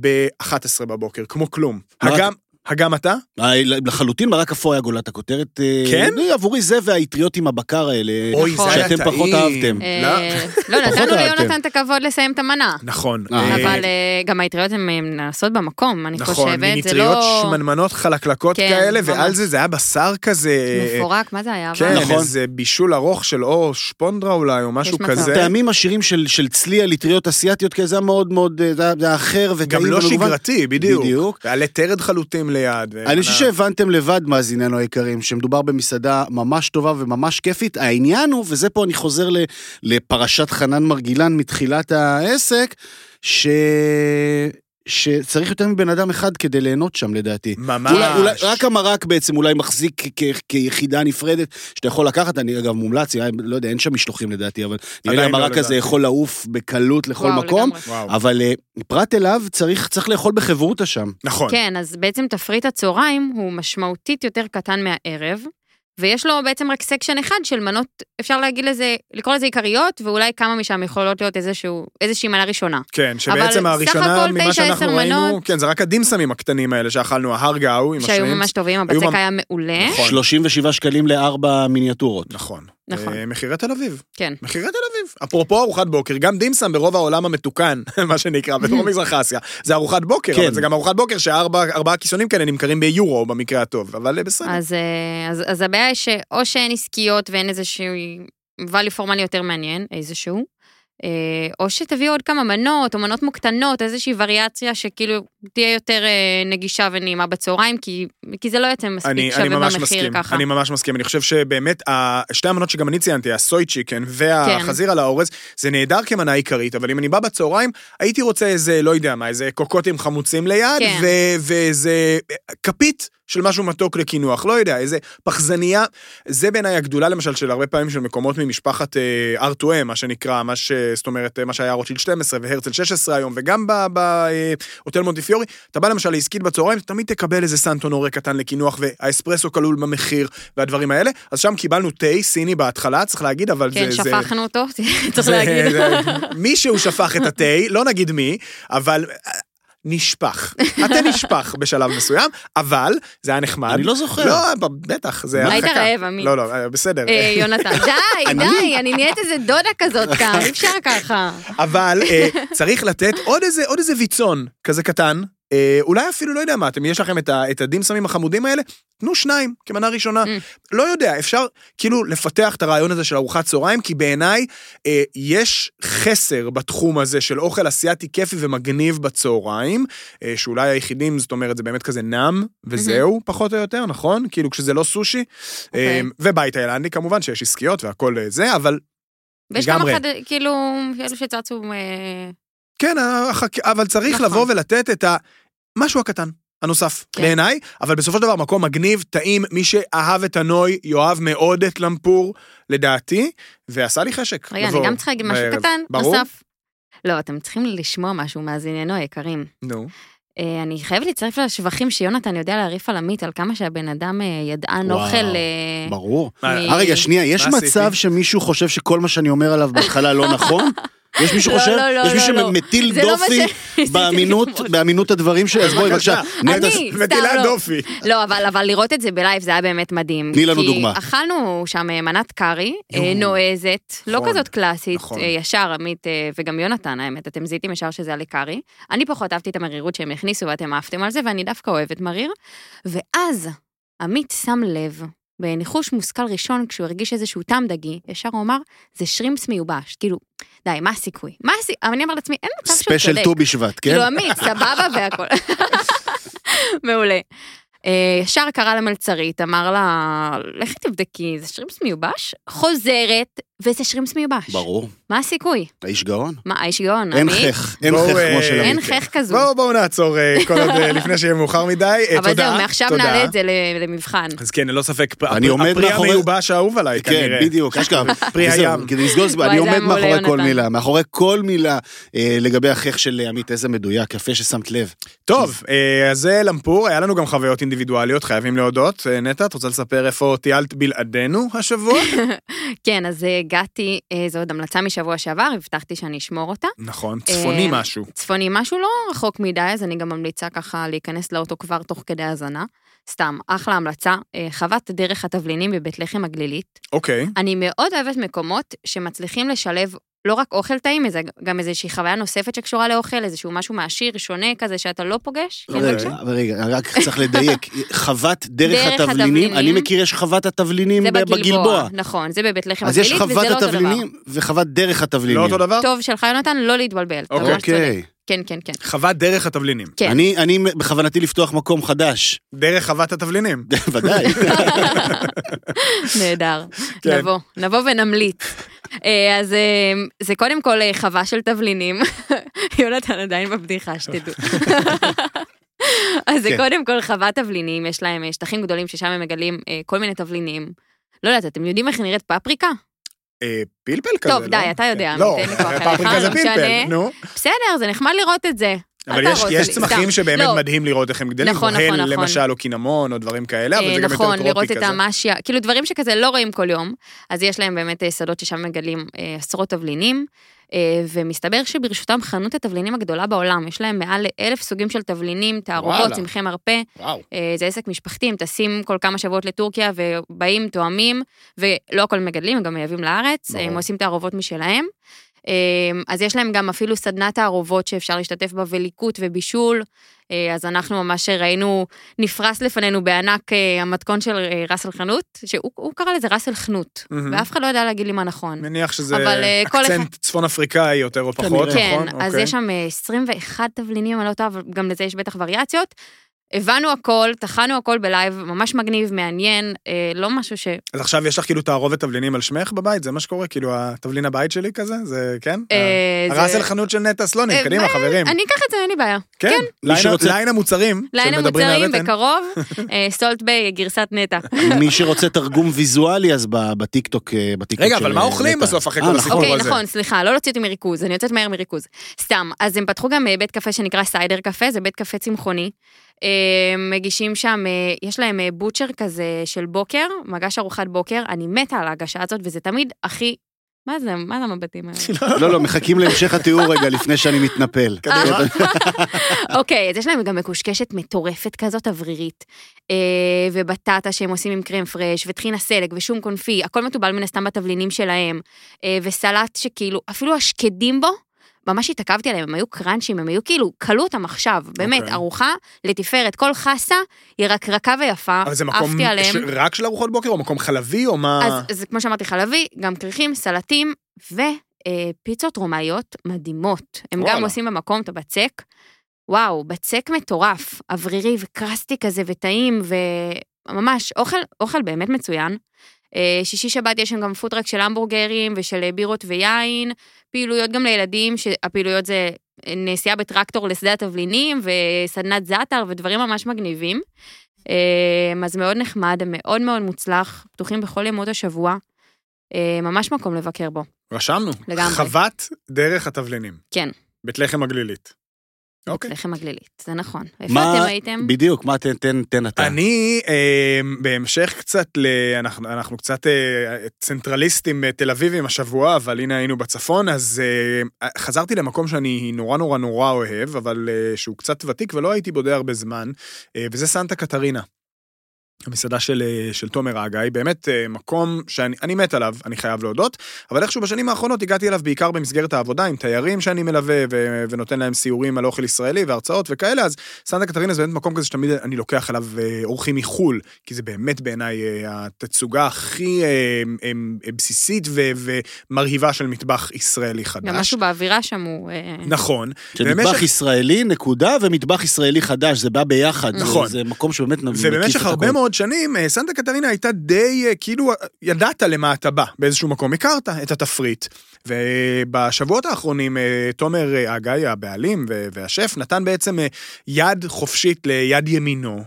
ב-11 בבוקר, כמו כלום. מה הגם, הגם אתה? אה, לחלוטין מרק אפו היה גולת הכותרת. אה, כן? אה, עבורי זה והאטריות עם הבקר האלה, אוי, נכון. זה היה טעים. שאתם פחות אהבתם. אה, לא, פחות נתנו. ליונתן את הכבוד לסיים את המנה. נכון. אבל גם האטריות הן נעשות במקום, אני נכון, חושבת, זה מנטריות לא... שמנמנות חלקלקות כן, כאלה, ועל. זה זה היה בשר כזה... מפורק, מה זה היה? כן? נכון. איזה בישול ארוך של או שפונדרה אולי, או משהו. כזה. טעמים עשירים של, של צלי על אטריות אסיאתיות, כי זה היה מאוד מאוד, זה היה- זה היה אחר וטעים גם לא. שגרתי, בדיוק. בדיוק. ועלי תרד חלוטים ליד. אני חושב שהבנתם לבד, מאזיננו היקרים, שמדובר במסעדה ממש טובה וממש כיפית. העניין הוא, וזה פה אני חוזר לפרשת חנן מרגילן מתחילת העסק, ש... שצריך יותר מבן אדם אחד כדי ליהנות שם לדעתי. ממש. אולי, אולי, רק המרק בעצם אולי מחזיק כ- כיחידה נפרדת שאתה יכול לקחת, אני אגב מומלץ, אה, לא יודע, אין שם משלוחים לדעתי, אבל נראה לי לא, המרק הזה לדעתי. יכול לעוף בקלות לכל וואו, מקום, לגמרי. וואו. אבל אה, פרט אליו צריך, צריך לאכול בחברותא שם. נכון. כן, אז בעצם תפריט הצהריים הוא משמעותית יותר קטן מהערב, ויש לו בעצם רק section אחד של מנות, אפשר להגיד לזה, לקרוא לזה עיקריות, ואולי כמה משם יכולות להיות איזשהו, איזושהי מנה ראשונה. כן, שבעצם הראשונה ממה שאנחנו ראינו, מנות. כן, זה רק הדימסמים הקטנים האלה שאכלנו, ההרגאו עם שהיו השרימפס. ממש טובים, הבצק היה מעולה. נכון. 37 שקלים לארבע מיניאטורות. נכון. נכון. אה, מחירי תל אביב. כן. מחירי תל אביב. אפרופו ארוחת בוקר, גם דימסם ברוב העולם המתוקן, מה שנקרא, בדרום מזרח אסיה, זה ארוחת בוקר, כן. אבל זה גם ארוחת בוקר שארבעה כיסונים כאלה נמכרים ביורו במקרה הטוב, אבל אה, בסדר. אז, אה, אז, אז הבעיה היא שאו שאין עסקיות ואין איזשהו value פורמלי יותר מעניין, איזשהו, או שתביאו עוד כמה מנות, או מנות מוקטנות, איזושהי וריאציה שכאילו תהיה יותר אה, נגישה ונעימה בצהריים, כי, כי זה לא יוצא מספיק אני, שווה אני ממש במחיר מסכים, ככה. אני ממש מסכים, אני חושב שבאמת, שתי המנות שגם אני ציינתי, הסוי צ'יקן והחזיר על האורז, זה נהדר כמנה עיקרית, אבל אם אני בא בצהריים, הייתי רוצה איזה, לא יודע מה, איזה קוקוטים חמוצים ליד, כן. ו- ואיזה כפית של משהו מתוק לקינוח, לא יודע, איזה פחזנייה, זה בעיניי הגדולה למשל של הרבה פעמים של מקומות ממשפחת אה, ארטואם, מה שנקרא, מה ש... זאת אומרת, אה, מה שהיה רוטשילד 12 והרצל 16 היום, וגם בהוטל מונטיפיורי, אתה בא למשל לעסקית בצהריים, אתה תמיד תקבל איזה סנטונורה קטן לקינוח, והאספרסו כלול במחיר, והדברים האלה. אז שם קיבלנו תה סיני בהתחלה, צריך להגיד, אבל כן, זה... זה... שפכנו אותו, צריך זה- להגיד. זה- מישהו שפך את התה, לא נגיד מי, אבל אה, נשפך. התה נשפך בשלב מסוים, אבל זה היה נחמד. אני לא זוכר. לא, בטח, זה היית הרחקה. רעב, עמית. לא, לא, אה, בסדר. אה, יונתן, די, די, אני נהיית איזה דודה כזאת כאן, אי אפשר ככה. אבל אה, צריך לתת עוד איזה ויצון כזה קטן. אה, אולי אפילו, לא יודע מה, אתם, יש לכם את, ה, את הדימסמים החמודים האלה, תנו שניים כמנה ראשונה. Mm. לא יודע, אפשר כאילו לפתח את הרעיון הזה של ארוחת צהריים, כי בעיניי אה, יש חסר בתחום הזה של אוכל אסיאתי כיפי ומגניב בצהריים, אה, שאולי היחידים, זאת אומרת, זה באמת כזה נאם, וזהו, פחות או יותר, נכון? כאילו כשזה לא סושי. אוקיי. אה, ובית תאילנדי כמובן, שיש עסקיות והכל אה, זה, אבל ויש כמה לגמרי. חד... כאילו, אלו שצצו... כן, החק... אבל צריך נכון. לבוא ולתת את המשהו הקטן. הנוסף, כן. בעיניי, אבל בסופו של דבר מקום מגניב, טעים, מי שאהב את הנוי, יאהב מאוד את למפור, לדעתי, ועשה לי חשק. רגע, אני לבוא גם צריכה להגיד משהו בערב. קטן, ברור? נוסף. לא, אתם צריכים לשמוע משהו מאזיננו היקרים. נו. אה, אני חייבת להצטרף לשבחים שיונתן יודע להרעיף על עמית, על כמה שהבן אדם אה, ידען אוכל... אה, ברור. מ- אה, רגע, שנייה, יש מצב? שמישהו חושב שכל מה שאני אומר עליו בהתחלה לא נכון? יש מי לא, שחושב, לא, לא, יש מי לא, לא. שמטיל לא דופי באמינות, הדברים שלי, אז בואי בבקשה. אני, סתם מטילה לא. דופי. לא, אבל, אבל לראות את זה בלייב זה היה באמת מדהים. תני לנו כי דוגמה. אכלנו שם אה, מנת קארי, אה. נועזת, לא נכון, כזאת קלאסית, נכון. אה, ישר, עמית וגם יונתן, האמת, אתם זיהיתם ישר שזה היה עלי קארי. אני פחות אהבתי את המרירות שהם הכניסו ואתם עפתם על זה, ואני דווקא אוהבת מריר. ואז עמית שם לב, בניחוש מושכל ראשון, כשהוא הרגיש איזשהו טעם דגי, ישר הוא אמר, זה שרימפס מיובש. כאילו, די, מה הסיכוי? מה הסיכוי? אבל אני אומר לעצמי, אין מצב שהוא צודק. ספיישל ט"ו בשבט, כן? כאילו עמית, סבבה והכל. מעולה. אה, ישר קרא למלצרית, אמר לה, לכי תבדקי, זה שרימפס מיובש? חוזרת, וזה שרימפס מיובש. ברור, מה הסיכוי? האיש גאון. מה, האיש גאון, אין? חך, אין חך אה, כמו של אין. חך כזו. בואו בואו נעצור אה, כל עוד אה, לפני שיהיה מאוחר מדי. אה, אבל תודה, זהו, מעכשיו תודה. נעלה את זה למבחן. אז כן, ללא ספק, אני עומד הפרי המיובש האהוב עליי, כן, כנראה. בדיוק, אשכרה. פרי הים. כדי לסגור, אני זה עומד היה מעולה, מאחורי כל. מילה, מאחורי כל מילה אה, לגבי החך של עמית, איזה מדויק, יפה ששמת לב. טוב, אה, אז זה למפור, היה לנו גם חוויות אינדיבידואליות, חייבים להודות. אה, נטע, את רוצה לספר איפה טיילת בלעדינו השבוע? כן, אז אה, הגעתי, אה, זו עוד המלצה משבוע שעבר, הבטחתי שאני אשמור אותה. נכון, צפוני אה, משהו. צפוני משהו לא רחוק מדי, אז אני גם ממליצה ככה להיכנס לאוטו כבר תוך כדי האזנה. סתם, אחלה המלצה. אה, חוות דרך התבלינים בבית לחם הגלילית. אוקיי. אני מאוד אוהבת מקומות שמצליחים לשלב לא רק אוכל טעים, זה גם איזושהי חוויה נוספת שקשורה לאוכל, איזשהו משהו מעשיר, שונה כזה שאתה לא פוגש. בבקשה? רגע, רגע, רק צריך לדייק, חוות דרך דרך התבלינים, התבלינים. אני מכיר יש חוות התבלינים בגלבוע, בגלבוע. נכון, זה בבית לחם אז יש הגלילית, חוות וזה לא אותו דבר. התבלינים וחוות דרך התבלינים. לא אותו דבר? טוב שלך, יונתן, לא להתבלבל. אוקיי. כן, כן, כן. חוות דרך התבלינים. כן. אני, אני בכוונתי לפתוח מקום חדש. דרך חוות התבלינים. ודאי. נהדר. כן. נבוא, נבוא ונמליץ. אה, אז אה, זה קודם כל אה, חווה של תבלינים. יונתן עדיין בבדיחה, שתדעו. אז זה כן. קודם כל חוות תבלינים, יש להם שטחים גדולים ששם הם מגלים כל מיני תבלינים. לא יודעת, אתם יודעים איך נראית פפריקה? אה, פלפל כזה, טוב, לא? די, אתה יודע, לא, כוח אליך, פפריקה זה לא פלפל. נו. בסדר, זה נחמד לראות את זה. אבל יש- יש צמחים. שבאמת לא, מדהים לראות איך הם גדלים, נכון, נכון, נכון. למשל, או קינמון, או דברים כאלה, אבל אה, זה גם יותר נכון, טרופי לראות את כזה. המשיה, כאילו דברים שכזה לא רואים כל יום, אז יש להם באמת אה, שדות ששם מגלים אה, עשרות תבלינים, אה, ומסתבר שברשותם חנות התבלינים הגדולה בעולם, יש להם מעל לאלף סוגים של תבלינים, תערובות. צמחי מרפא, וואו. אה, זה עסק משפחתי, הם טסים כל כמה שבועות לטורקיה ובאים, תואמים, ולא הכל מגדלים, הם גם מייבאים לארץ, ברור. הם עושים תערובות משלהם. אה, אז יש להם גם אפילו סדנת תערובות שאפשר להשתתף בה וליקוט ובישול. אה, אז אנחנו ממש ראינו, נפרס לפנינו בענק אה, המתכון של אה, ראסל חנות, שהוא הוא קרא לזה ראסל חנות, מהמם. ואף אחד לא יודע להגיד לי מה נכון. מניח שזה אבל, כל אקצנט צפון אפריקאי יותר או פחות, נכון? כן, אז אוקיי. יש שם אה, 21 תבלינים, אני לא טועה, אבל גם לזה יש בטח וריאציות. הבנו הכל, טחנו הכל בלייב, ממש מגניב, מעניין, אה, לא משהו ש... אז עכשיו יש לך כאילו תערובת תבלינים על שמך בבית? זה מה שקורה? כאילו התבלין הבית שלי כזה? זה כן? אה, זה- הראסל חנות של נטע סלונים, אה, קדימה אה, חברים. אני אקח את זה, אין לי בעיה. כן, מי ליין- שרוצה- ליין המוצרים. ליין המוצרים מהבטן. בקרוב, אה, סולט ביי, גרסת נטע. מי שרוצה תרגום ויזואלי, אז בטיקטוק, אה, בטיקטוק רגע, של אבל מה אוכלים נטע. בסוף אחרי אה, כל נכון. הסיפור אוקיי, הזה? נכון, סליחה, לא להוציא אותי מריכוז, אני יוצאת מהר מריכוז. סתם, אז הם פתחו גם אה, בית קפה שנקרא סיידר קפה, זה בית קפה צמחוני. אה, מגישים שם, אה, יש להם אה, בוטשר כזה של בוקר, מגש ארוחת בוקר, אני מתה על ההגשה הזאת, וזה תמיד הכי... מה זה, מה זה המבטים האלה? לא, לא, מחכים להמשך התיאור רגע לפני שאני מתנפל. אוקיי, אז יש להם גם מקושקשת מטורפת כזאת, אוורירית. ובטטה שהם עושים עם קרם פרש, וטחינה סלק, ושום קונפי, הכל מתובל מן הסתם בתבלינים שלהם. וסלט שכאילו, אפילו השקדים בו, ממש התעכבתי עליהם, הם היו קראנצ'ים, הם היו כאילו, כלו אותם עכשיו, באמת, אוקיי. ארוחה לתפארת, כל חסה היא רקרקה ויפה, אבל זה מקום עפתי עליהם. ש- רק של ארוחות בוקר או מקום חלבי או מה? אז זה כמו שאמרתי, חלבי, גם כריכים, סלטים ופיצות רומאיות מדהימות. הם וואלה. גם עושים במקום את הבצק. וואו, בצק מטורף, אוורירי וקרסטי כזה וטעים, וממש אוכל, אוכל באמת מצוין. אה, שישי שבת יש שם גם פוטרק של המבורגרים ושל אה, בירות ויין, פעילויות גם לילדים, שהפעילויות זה אה, נסיעה בטרקטור לשדה התבלינים וסדנת זאטר ודברים ממש מגניבים. אז מאוד נחמד, מאוד מאוד מוצלח, פתוחים בכל ימות השבוע. ממש מקום לבקר בו. רשמנו. לגמרי. חוות דרך התבלינים. כן. בית לחם הגלילית. אוקיי. לחם הגלילית, זה נכון. איפה מה- אתם הייתם? בדיוק, מה תן, תן, תן אתה. אני, אה, בהמשך קצת ל... אנחנו, אנחנו קצת אה, צנטרליסטים אה, תל אביבים השבוע, אבל הנה היינו בצפון, אז אה, חזרתי למקום שאני נורא נורא נורא אוהב, אבל אה, שהוא קצת ותיק ולא הייתי בו די הרבה זמן, אה, וזה סנטה קטרינה. המסעדה של, אה, של תומר אגאי, באמת אה, מקום שאני אני מת עליו, אני חייב להודות, אבל איכשהו בשנים האחרונות הגעתי אליו בעיקר במסגרת העבודה עם תיירים שאני מלווה ו, ונותן להם סיורים על אוכל ישראלי והרצאות וכאלה, אז סנטה קטרינה זה באמת מקום כזה שתמיד אני לוקח אליו אה, אורחים מחו"ל, כי זה באמת בעיניי התצוגה הכי אה, אה, בסיסית ו, ומרהיבה של מטבח ישראלי חדש. גם משהו באווירה שם הוא... נכון. של מטבח ובמשך- ישראלי, נקודה, ומטבח ישראלי חדש, זה בא ביחד. נכון. זה, זה מקום שבאמת מקיף ובמשך את הרבה הכל. מאוד שנים, אה, סנטה קטרינה הייתה די, אה, כאילו, אה, ידעת למה אתה בא באיזשהו מקום, הכרת את התפריט. ובשבועות האחרונים, תומר אגאי, הבעלים והשף, נתן בעצם יד חופשית ליד ימינו,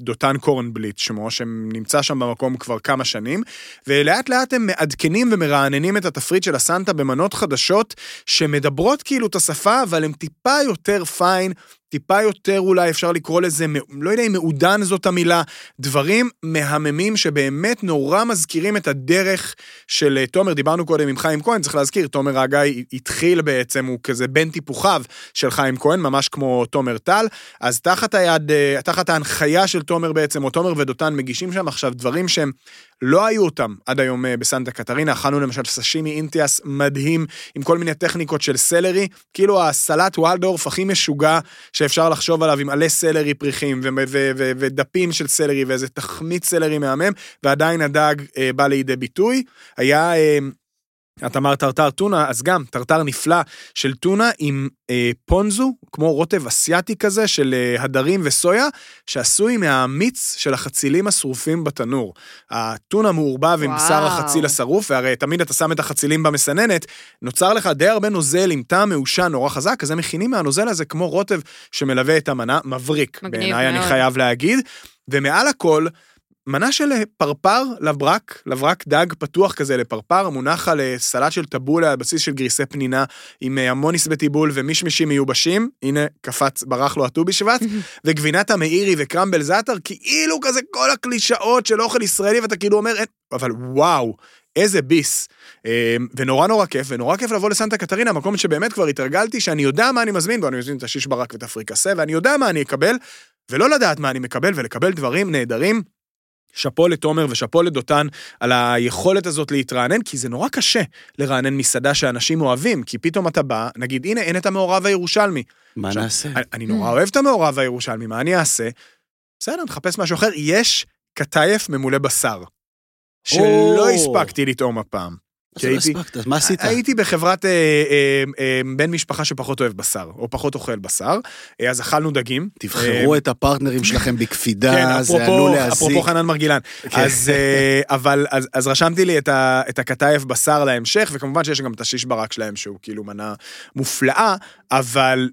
דותן קורנבליט שמו, שנמצא שם במקום כבר כמה שנים, ולאט לאט הם מעדכנים ומרעננים את התפריט של הסנטה במנות חדשות, שמדברות כאילו את השפה, אבל הן טיפה יותר פיין, טיפה יותר אולי אפשר לקרוא לזה, לא יודע אם מעודן זאת המילה, דברים מהממים שבאמת נורא מזכירים את הדרך של אה, תומר, דיברנו קודם עם חיים כהן, צריך להזכיר, תומר האגאי התחיל בעצם, הוא כזה בן טיפוחיו של חיים כהן, ממש כמו תומר טל, אז תחת היד, אה, תחת ההנחיה של תומר בעצם, או תומר ודותן מגישים שם עכשיו דברים שהם לא היו אותם עד היום אה, בסנטה קטרינה, אכלנו למשל סשימי אינטיאס מדהים, עם כל מיני טכניקות של סלרי, כאילו הסלט וולדורף הכי משוגע שאפשר לחשוב עליו עם עלי סלרי פריחים ו- ו- ו- ודפים של סלרי ואיזה תחמית סלרי מהמם, ועדיין הדג אה, בא לידי ביטוי. היה... אה, את אמרת טרטר טונה, אז גם טרטר נפלא של טונה עם אה, פונזו, כמו רוטב אסיאתי כזה, של אה, הדרים וסויה, שעשוי מהמיץ של החצילים השרופים בתנור. הטונה מעורבב עם בשר. החציל השרוף, והרי תמיד אתה שם את החצילים במסננת, נוצר לך די הרבה נוזל עם טעם מעושן נורא חזק, אז הם מכינים מהנוזל הזה כמו רוטב שמלווה את המנה, מבריק בעיניי, אני. חייב להגיד. ומעל הכל, מנה של פרפר לברק, לברק דג פתוח כזה לפרפר, מונח על אה, סלט של טבולה על בסיס של גריסי פנינה, עם אה, המוניס בטיבול ומישמישים מיובשים, הנה קפץ, ברח לו הט"ו בשבט, וגבינת המאירי וקרמבל זאטר, כאילו כזה כל הקלישאות של אוכל ישראלי, ואתה כאילו אומר, אין, אבל וואו. איזה ביס. אה, ונורא נורא כיף, ונורא כיף לבוא לסנטה קטרינה, מקום שבאמת כבר התרגלתי שאני יודע מה אני מזמין בו, אני מזמין את השיש ברק ואת הפריקסה, ואני יודע מה אני אקבל, ולא לדעת מה אני מקבל, ולקבל דברים נהדרים. שאפו לתומר ושאפו לדותן על היכולת הזאת להתרענן, כי זה נורא קשה לרענן מסעדה שאנשים אוהבים, כי פתאום אתה בא, נגיד, הנה, אין את המעורב הירושלמי. מה עכשיו, נעשה? אני- אני נורא אוהב את המעורב הירושלמי, מה אני אעשה? בסדר, נחפש משהו אחר. יש קטייף ממולא בשר, שלא. הספקתי לטעום הפעם. אז לא הספקת, אז מה עשית? הייתי בחברת אה, אה, אה, בן משפחה שפחות אוהב בשר, או פחות אוכל בשר, אז אכלנו דגים. תבחרו את הפרטנרים שלכם כן, בקפידה, זה אפרופו, עלול להזיק. אפרופו חנן מרגילן. כן. אז, אבל, אז, אז רשמתי לי את הקטייף בשר להמשך, וכמובן שיש גם את השיש ברק שלהם, שהוא כאילו מנה מופלאה, אבל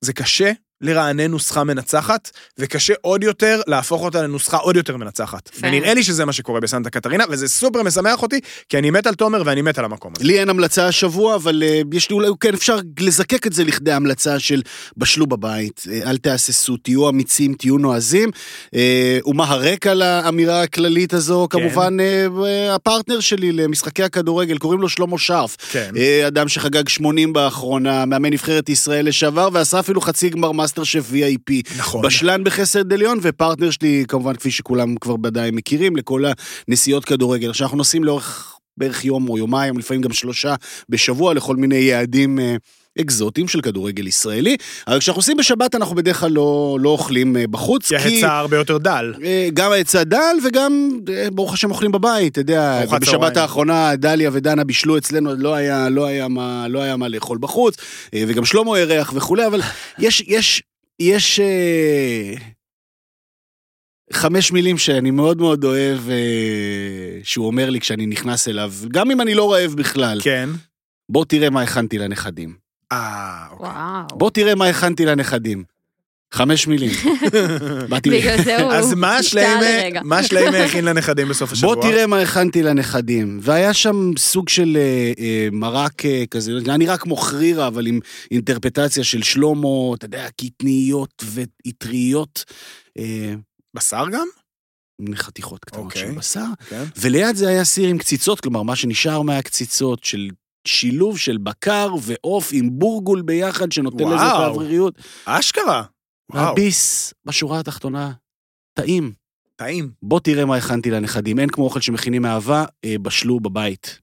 זה קשה לרענן נוסחה מנצחת, וקשה עוד יותר להפוך אותה לנוסחה עוד יותר מנצחת. יפה. ונראה לי שזה מה שקורה בסנטה קטרינה, וזה סופר משמח אותי, כי אני מת על תומר ואני מת על המקום הזה. לי אין המלצה השבוע, אבל אה, יש לי אולי, כן, אפשר לזקק את זה לכדי המלצה של בשלו בבית, אה, אל תהססו, תהיו אמיצים, תהיו נועזים. אה, ומה הרקע לאמירה הכללית הזו? כן. כמובן, אה, הפרטנר שלי למשחקי הכדורגל, קוראים לו שלמה שרף. כן. אה, אדם שחגג 80 באחרונה, מאמן נבחרת ישראל לשעבר, ועשה אפילו חצי גמר מאסטר שף VIP. נכון. בשלן בחסד עליון, ופרטנר שלי, כמובן, כפי שכולם כבר ודאי מכירים, לכל הנסיעות כדורגל. עכשיו, אנחנו נוסעים לאורך בערך יום או יומיים, לפעמים גם שלושה בשבוע, לכל מיני יעדים אה, אקזוטיים של כדורגל ישראלי. אבל כשאנחנו עושים בשבת, אנחנו בדרך כלל לא, לא אוכלים אה, בחוץ, כי ההיצע הרבה יותר דל. אה, גם ההיצע דל וגם, אה, ברוך השם, אוכלים בבית, אתה יודע, בשבת. האחרונה דליה ודנה בישלו אצלנו, לא היה, לא היה, מה, לא היה מה לאכול בחוץ, וגם שלמה אירח וכולי, אבל יש, יש, יש חמש מילים שאני מאוד מאוד אוהב, אה, שהוא אומר לי כשאני נכנס אליו, גם אם אני לא רעב בכלל, כן. בוא תראה מה הכנתי לנכדים. אה, אוקיי. וואו. בוא תראה מה הכנתי לנכדים. חמש מילים. באתי... בגלל זה הוא אז מה שליימה לרגע. מה שליימה הכין לנכדים בסוף השבוע? בוא תראה מה הכנתי לנכדים. והיה שם סוג של אה, אה, מרק אה, כזה, זה היה נראה כמו חרירה, אבל עם אינטרפטציה של שלמה, אתה יודע, קטניות ואטריות, אה, בשר גם? עם חתיכות קטנות אוקיי. של בשר. כן. וליד זה היה סיר עם קציצות, כלומר, מה שנשאר מהקציצות של שילוב של בקר ועוף עם בורגול ביחד, שנותן לזה וואו. האווריריות. אשכרה. וואו, והביס, בשורה התחתונה, טעים. טעים. בוא תראה מה הכנתי לנכדים. אין כמו אוכל שמכינים מאהבה, אה, בשלו בבית.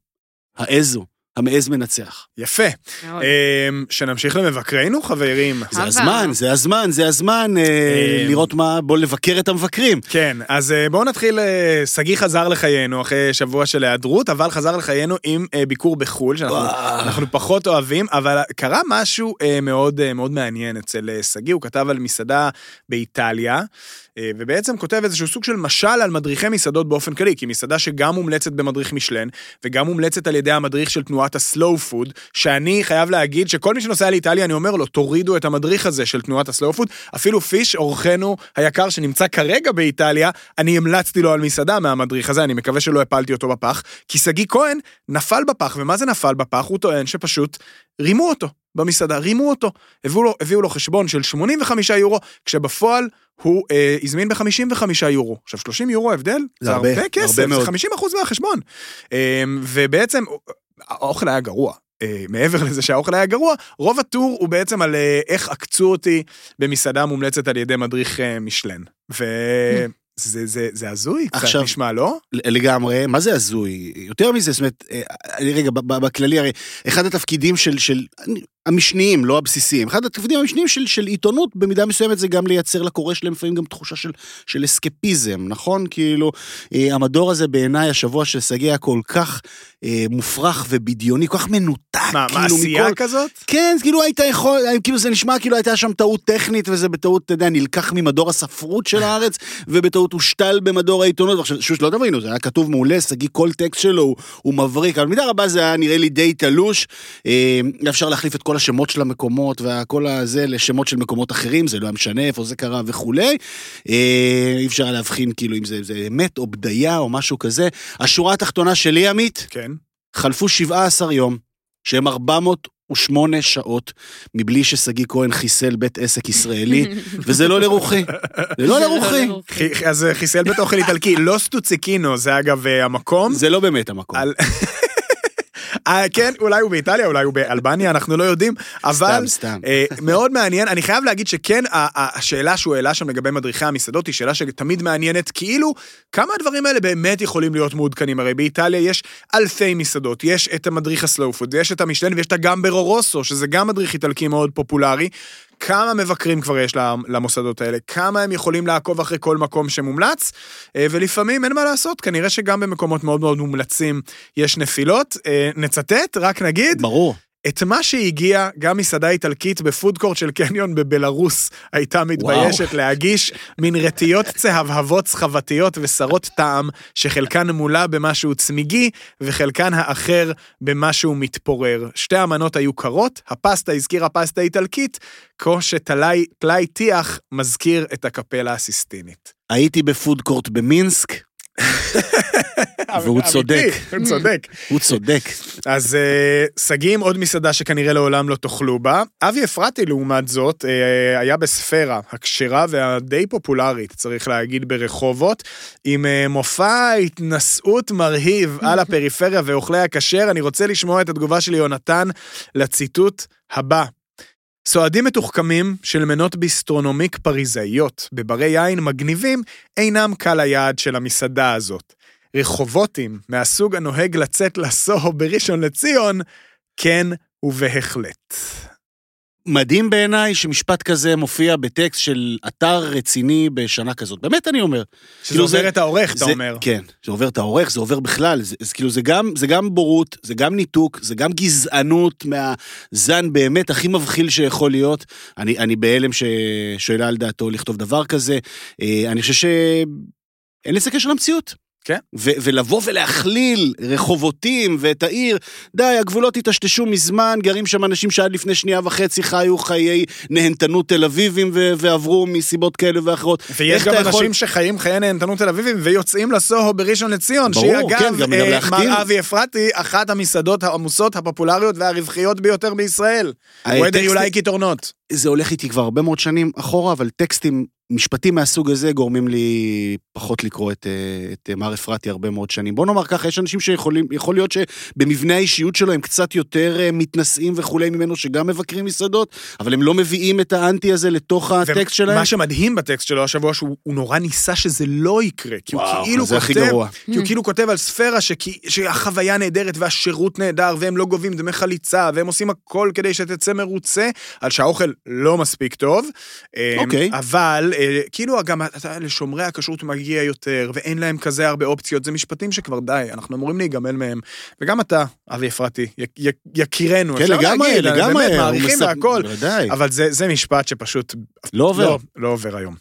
העזו, המעז מנצח. יפה. מאוד. אמ, שנמשיך למבקרינו, חברים. זה. הזמן, זה הזמן, זה הזמן אה, אה, לראות מה, בוא לבקר את המבקרים. כן, אז אה, בואו נתחיל, אה, שגיא חזר לחיינו אחרי שבוע של היעדרות, אבל חזר לחיינו עם ביקור בחו"ל, שאנחנו פחות אוהבים, אבל קרה משהו מאוד מאוד מעניין אצל שגיא, הוא כתב על מסעדה באיטליה, ובעצם כותב איזשהו סוג של משל על מדריכי מסעדות באופן כללי, כי מסעדה שגם מומלצת במדריך מישלן, וגם מומלצת על ידי המדריך של תנועת הסלואו פוד, שאני חייב להגיד שכל מי שנוסע לאיטליה, אני אומר לו, תורידו את המדריך הזה של תנועת הסלואו פוד, אפילו פיש, אורחנו היקר שנמצא כרגע באיטליה, אני המלצתי לו על מסעדה מהמדריך הזה, אני מקווה שלא הפלתי אותו בפח, כי שגיא כהן נפל בפח, ומה זה נפל בפח? הוא טוען שפשוט רימו אותו במסעדה, רימו אותו. הביאו לו, הביאו לו חשבון של 85 יורו, כשבפועל הוא אה, הזמין ב-55 יורו. עכשיו, 30 יורו הבדל? זה הרבה, הרבה כסף, זה מאוד. 50 אחוז מהחשבון. אה, ובעצם, האוכל היה גרוע. אה, מעבר לזה שהאוכל היה גרוע, רוב הטור הוא בעצם על אה, איך עקצו אותי במסעדה מומלצת על ידי מדריך אה, משלן. וזה זה, זה הזוי, קצת עכשיו- נשמע, לא? לגמרי, מה זה הזוי? יותר מזה, זאת אומרת, אני רגע, בכללי, הרי אחד התפקידים של, של המשניים, לא הבסיסיים, אחד התפקידים המשניים של, של עיתונות, במידה מסוימת זה גם לייצר לקורא שלהם לפעמים גם תחושה של, של אסקפיזם, נכון? כאילו, אה, המדור הזה בעיניי, השבוע של שגיא כל כך אה, מופרך ובדיוני, כל כך מנותק, מה, כאילו, מעשייה מכל- כזאת? כן, כאילו היית יכול, כאילו זה נשמע כאילו הייתה שם טעות טכנית, וזה בטעות, אתה יודע, נלקח ממדור הספרות של הארץ, ובטעות הושתל במדור העיתונות. עכשיו, שוב, שלא תבינו, זה היה כתוב מעולה, שגיא, כל טקסט שלו הוא, הוא מבריק, אבל במידה רבה זה היה נראה לי די תלוש. אה, אפשר להחליף את כל השמות של המקומות וכל הזה לשמות של מקומות אחרים, זה לא היה משנה איפה זה קרה וכולי. אה, אי אפשר להבחין כאילו אם זה, זה אמת או בדיה או משהו כזה. השורה התחתונה שלי, עמית, כן. חלפו 17 יום, שהם 408 שעות, מבלי ששגיא כהן חיסל בית עסק ישראלי, וזה לא לרוחי. זה לא לרוחי. חי- אז חיסל בית אוכל איטלקי, לא סטוציקינו, זה אגב אה, המקום. זה לא באמת המקום. אה, כן, אולי הוא באיטליה, אולי הוא באלבניה, אנחנו לא יודעים, אבל סתם, סתם. אה, מאוד מעניין. אני חייב להגיד שכן, השאלה שהוא העלה שם לגבי מדריכי המסעדות היא שאלה שתמיד מעניינת, כאילו, כמה הדברים האלה באמת יכולים להיות מעודכנים? הרי באיטליה יש אלפי מסעדות, יש את המדריך הסלואו פוד, יש את המשלן ויש את הגמברו רוסו, שזה גם מדריך איטלקי מאוד פופולרי. כמה מבקרים כבר יש למ- למוסדות האלה, כמה הם יכולים לעקוב אחרי כל מקום שמומלץ, אה, ולפעמים אין מה לעשות, כנראה שגם במקומות מאוד מאוד מומלצים יש נפילות. אה, נצטט, רק נגיד, ברור. את מה שהגיע גם מסעדה איטלקית בפודקורט של קניון בבלארוס הייתה מתביישת להגיש מין רטיות צהבהבות סחבתיות ושרות טעם, שחלקן מולא במשהו צמיגי וחלקן האחר במשהו מתפורר. שתי המנות היו קרות, הפסטה הזכירה פסטה איטלקית, כה שטלאי טלאי טיח מזכיר את הקפלה הסיסטינית. הייתי בפודקורט במינסק, והוא אמיתי, צודק. הוא צודק. הוא צודק. אז אה, שגיא עם עוד מסעדה שכנראה לעולם לא תאכלו בה. אבי אפרתי, לעומת זאת, אה, היה בספירה, הכשרה והדי פופולרית, צריך להגיד, ברחובות, עם אה, מופע התנשאות מרהיב על הפריפריה ואוכלי הכשר. אני רוצה לשמוע את התגובה של יונתן לציטוט הבא. סועדים מתוחכמים של מנות ביסטרונומיק פריזאיות בברי יין מגניבים אינם קל היעד של המסעדה הזאת. רחובותים מהסוג הנוהג לצאת לסוהו בראשון לציון, כן ובהחלט. מדהים בעיניי שמשפט כזה מופיע בטקסט של אתר רציני בשנה כזאת. באמת אני אומר. שזה כאילו עובר זה- את העורך, אתה אומר. כן, זה עובר את העורך, זה עובר בכלל, זה, זה כאילו זה גם, זה גם בורות, זה גם ניתוק, זה גם גזענות מהזן באמת הכי מבחיל שיכול להיות. אני, אני בהלם ששואלה על דעתו לכתוב דבר כזה. אה, אני חושב שאין לזה קשר למציאות. כן. ו- ולבוא ולהכליל רחובותים ואת העיר, די, הגבולות היטשטשו מזמן, גרים שם אנשים שעד לפני שנייה וחצי חיו חיי נהנתנות תל אביבים ו- ועברו מסיבות כאלה ואחרות. ויש גם אנשים יכול- שחיים חיי נהנתנות תל אביבים ויוצאים לסוהו בראשון לציון, ברור, שהיא אגב, כן, גם- אה. מר אבי אפרתי, אחת המסעדות העמוסות, הפופולריות והרווחיות ביותר בישראל. אה, טקסטים- אולי קיטורנות. זה הולך איתי כבר הרבה מאוד שנים אחורה, אבל טקסטים, משפטים מהסוג הזה גורמים לי פחות לקרוא את, אה, את אה, מר אפרתי הרבה מאוד שנים. בוא נאמר ככה, יש אנשים שיכולים, יכול להיות שבמבנה האישיות שלו הם קצת יותר אה, מתנשאים וכולי ממנו, שגם מבקרים מסעדות, אבל הם לא מביאים את האנטי הזה לתוך הטקסט שלהם. מה שמדהים בטקסט שלו השבוע, שהוא הוא נורא ניסה שזה לא יקרה. כי הוא וואו, כאילו זה הכי כותב, גרוע. כי הוא כאילו כותב על ספירה שכי- שהחוויה נהדרת והשירות נהדר, והם לא גובים דמי חליצה, והם עושים הכל כדי שתצא מרוצה, על שהאוכל לא מספיק טוב. אה, אוקיי. אבל כאילו גם לשומרי הכשרות מגיע יותר, ואין להם כזה הרבה אופציות, זה משפטים שכבר די, אנחנו אמורים להיגמל מהם. וגם אתה, אבי אפרתי, יקירנו, כן, אפשר לגמרי, להגיד, לגמרי. באמת, מעריכים מספ- והכל. בוודאי. אבל זה, זה משפט שפשוט לא עובר. לא, לא עובר היום.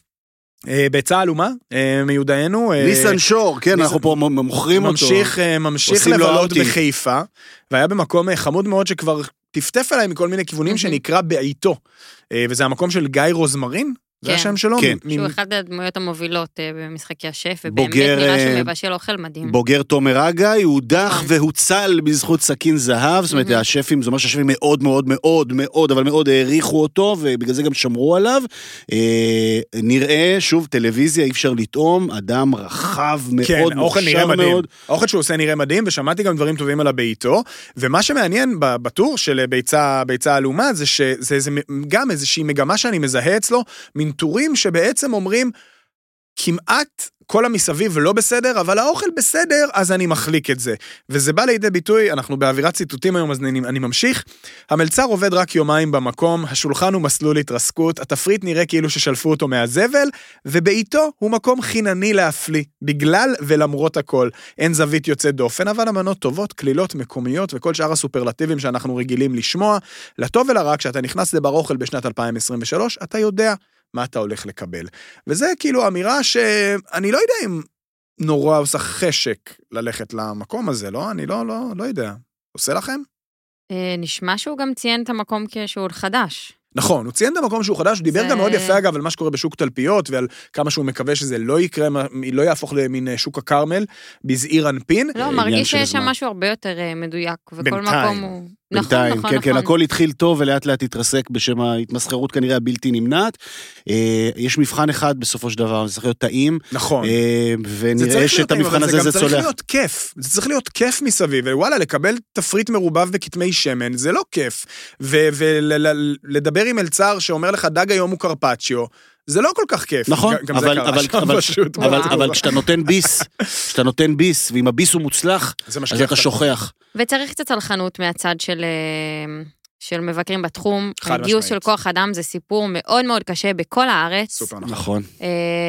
אה, ביצה עלומה, אה, מיודענו. אה, ניסן שור, כן, ניסן- אנחנו פה מוכרים אותו. ממשיך, אה, ממשיך לבלות. בחיפה, והיה במקום אה, חמוד מאוד שכבר טפטף אליי מכל מיני כיוונים. שנקרא בעיתו. אה, וזה המקום של גיא רוזמרין, זה כן. השם שלו? כן. שהוא מ- אחד הדמויות המובילות אה, במשחקי השף, ובאמת בוגר, נראה אה, שהוא מבשל אוכל מדהים. בוגר תומר אגאי, הודח נכון. והוצל בזכות סכין זהב, זאת אומרת. השפים, זה אומר שהשפים מאוד מאוד מאוד מאוד, אבל מאוד העריכו אותו, ובגלל זה גם שמרו עליו. אה, נראה, שוב, טלוויזיה, אי אפשר לטעום, אדם רחב כן, מאוד, נראה מוכשר מדהים. מאוד. האוכל שהוא עושה נראה מדהים, ושמעתי גם דברים טובים על הביתו. ומה שמעניין בטור של ביצה, ביצה עלומה, זה שזה גם איזושהי מגמה שאני מזהה אצלו, מין טורים שבעצם אומרים, כמעט כל המסביב לא בסדר, אבל האוכל בסדר, אז אני מחליק את זה. וזה בא לידי ביטוי, אנחנו באווירת ציטוטים היום, אז אני, אני ממשיך. המלצר עובד רק יומיים במקום, השולחן הוא מסלול התרסקות, התפריט נראה כאילו ששלפו אותו מהזבל, ובעיתו הוא מקום חינני להפליא, בגלל ולמרות הכל. אין זווית יוצאת דופן, אבל המנות טובות, קלילות, מקומיות וכל שאר הסופרלטיבים שאנחנו רגילים לשמוע. לטוב ולרע, כשאתה נכנס לבר אוכל בשנת 2023, אתה יודע מה אתה הולך לקבל. וזה כאילו אמירה שאני לא יודע אם נורא עושה חשק ללכת למקום הזה, לא? אני לא, לא, לא יודע. עושה לכם? אה, נשמע שהוא גם ציין את המקום כשהוא עוד חדש. נכון, הוא ציין את המקום שהוא חדש, הוא דיבר זה- גם מאוד יפה אגב על מה שקורה בשוק תלפיות ועל כמה שהוא מקווה שזה לא יקרה, לא יהפוך למין אה, שוק הכרמל בזעיר אנפין. לא, מרגיש שיש שם. משהו הרבה יותר אה, מדויק, וכל בינתיים. מקום הוא... נכון, בינתיים, נכון, כן, כן, נכון. הכל התחיל טוב ולאט לאט התרסק בשם ההתמסחרות כנראה הבלתי נמנעת. אה, יש מבחן אחד בסופו של דבר, זה צריך להיות טעים, נכון. אה, זה ונראה שאת המבחן הזה זה גם צריך צולח. להיות כיף, זה צריך להיות כיף מסביב, ווואלה, לקבל תפריט מרובב בכתמי שמן, זה לא כיף. ולדבר עם מלצר שאומר לך, דג היום הוא קרפצ'יו, זה לא כל כך כיף. נכון, גם זה אבל- קרה אבל- שם אבל- פשוט. אבל, וואו. אבל כשאתה נותן ביס, כשאתה נותן ביס, ואם הביס הוא מוצלח, אז אתה שוכח. וצריך קצת סלחנות מהצד של, אה, של מבקרים בתחום. חד הגיוס של משמעית. כוח אדם זה סיפור מאוד מאוד קשה בכל הארץ. סופר נכון. נכון. אה,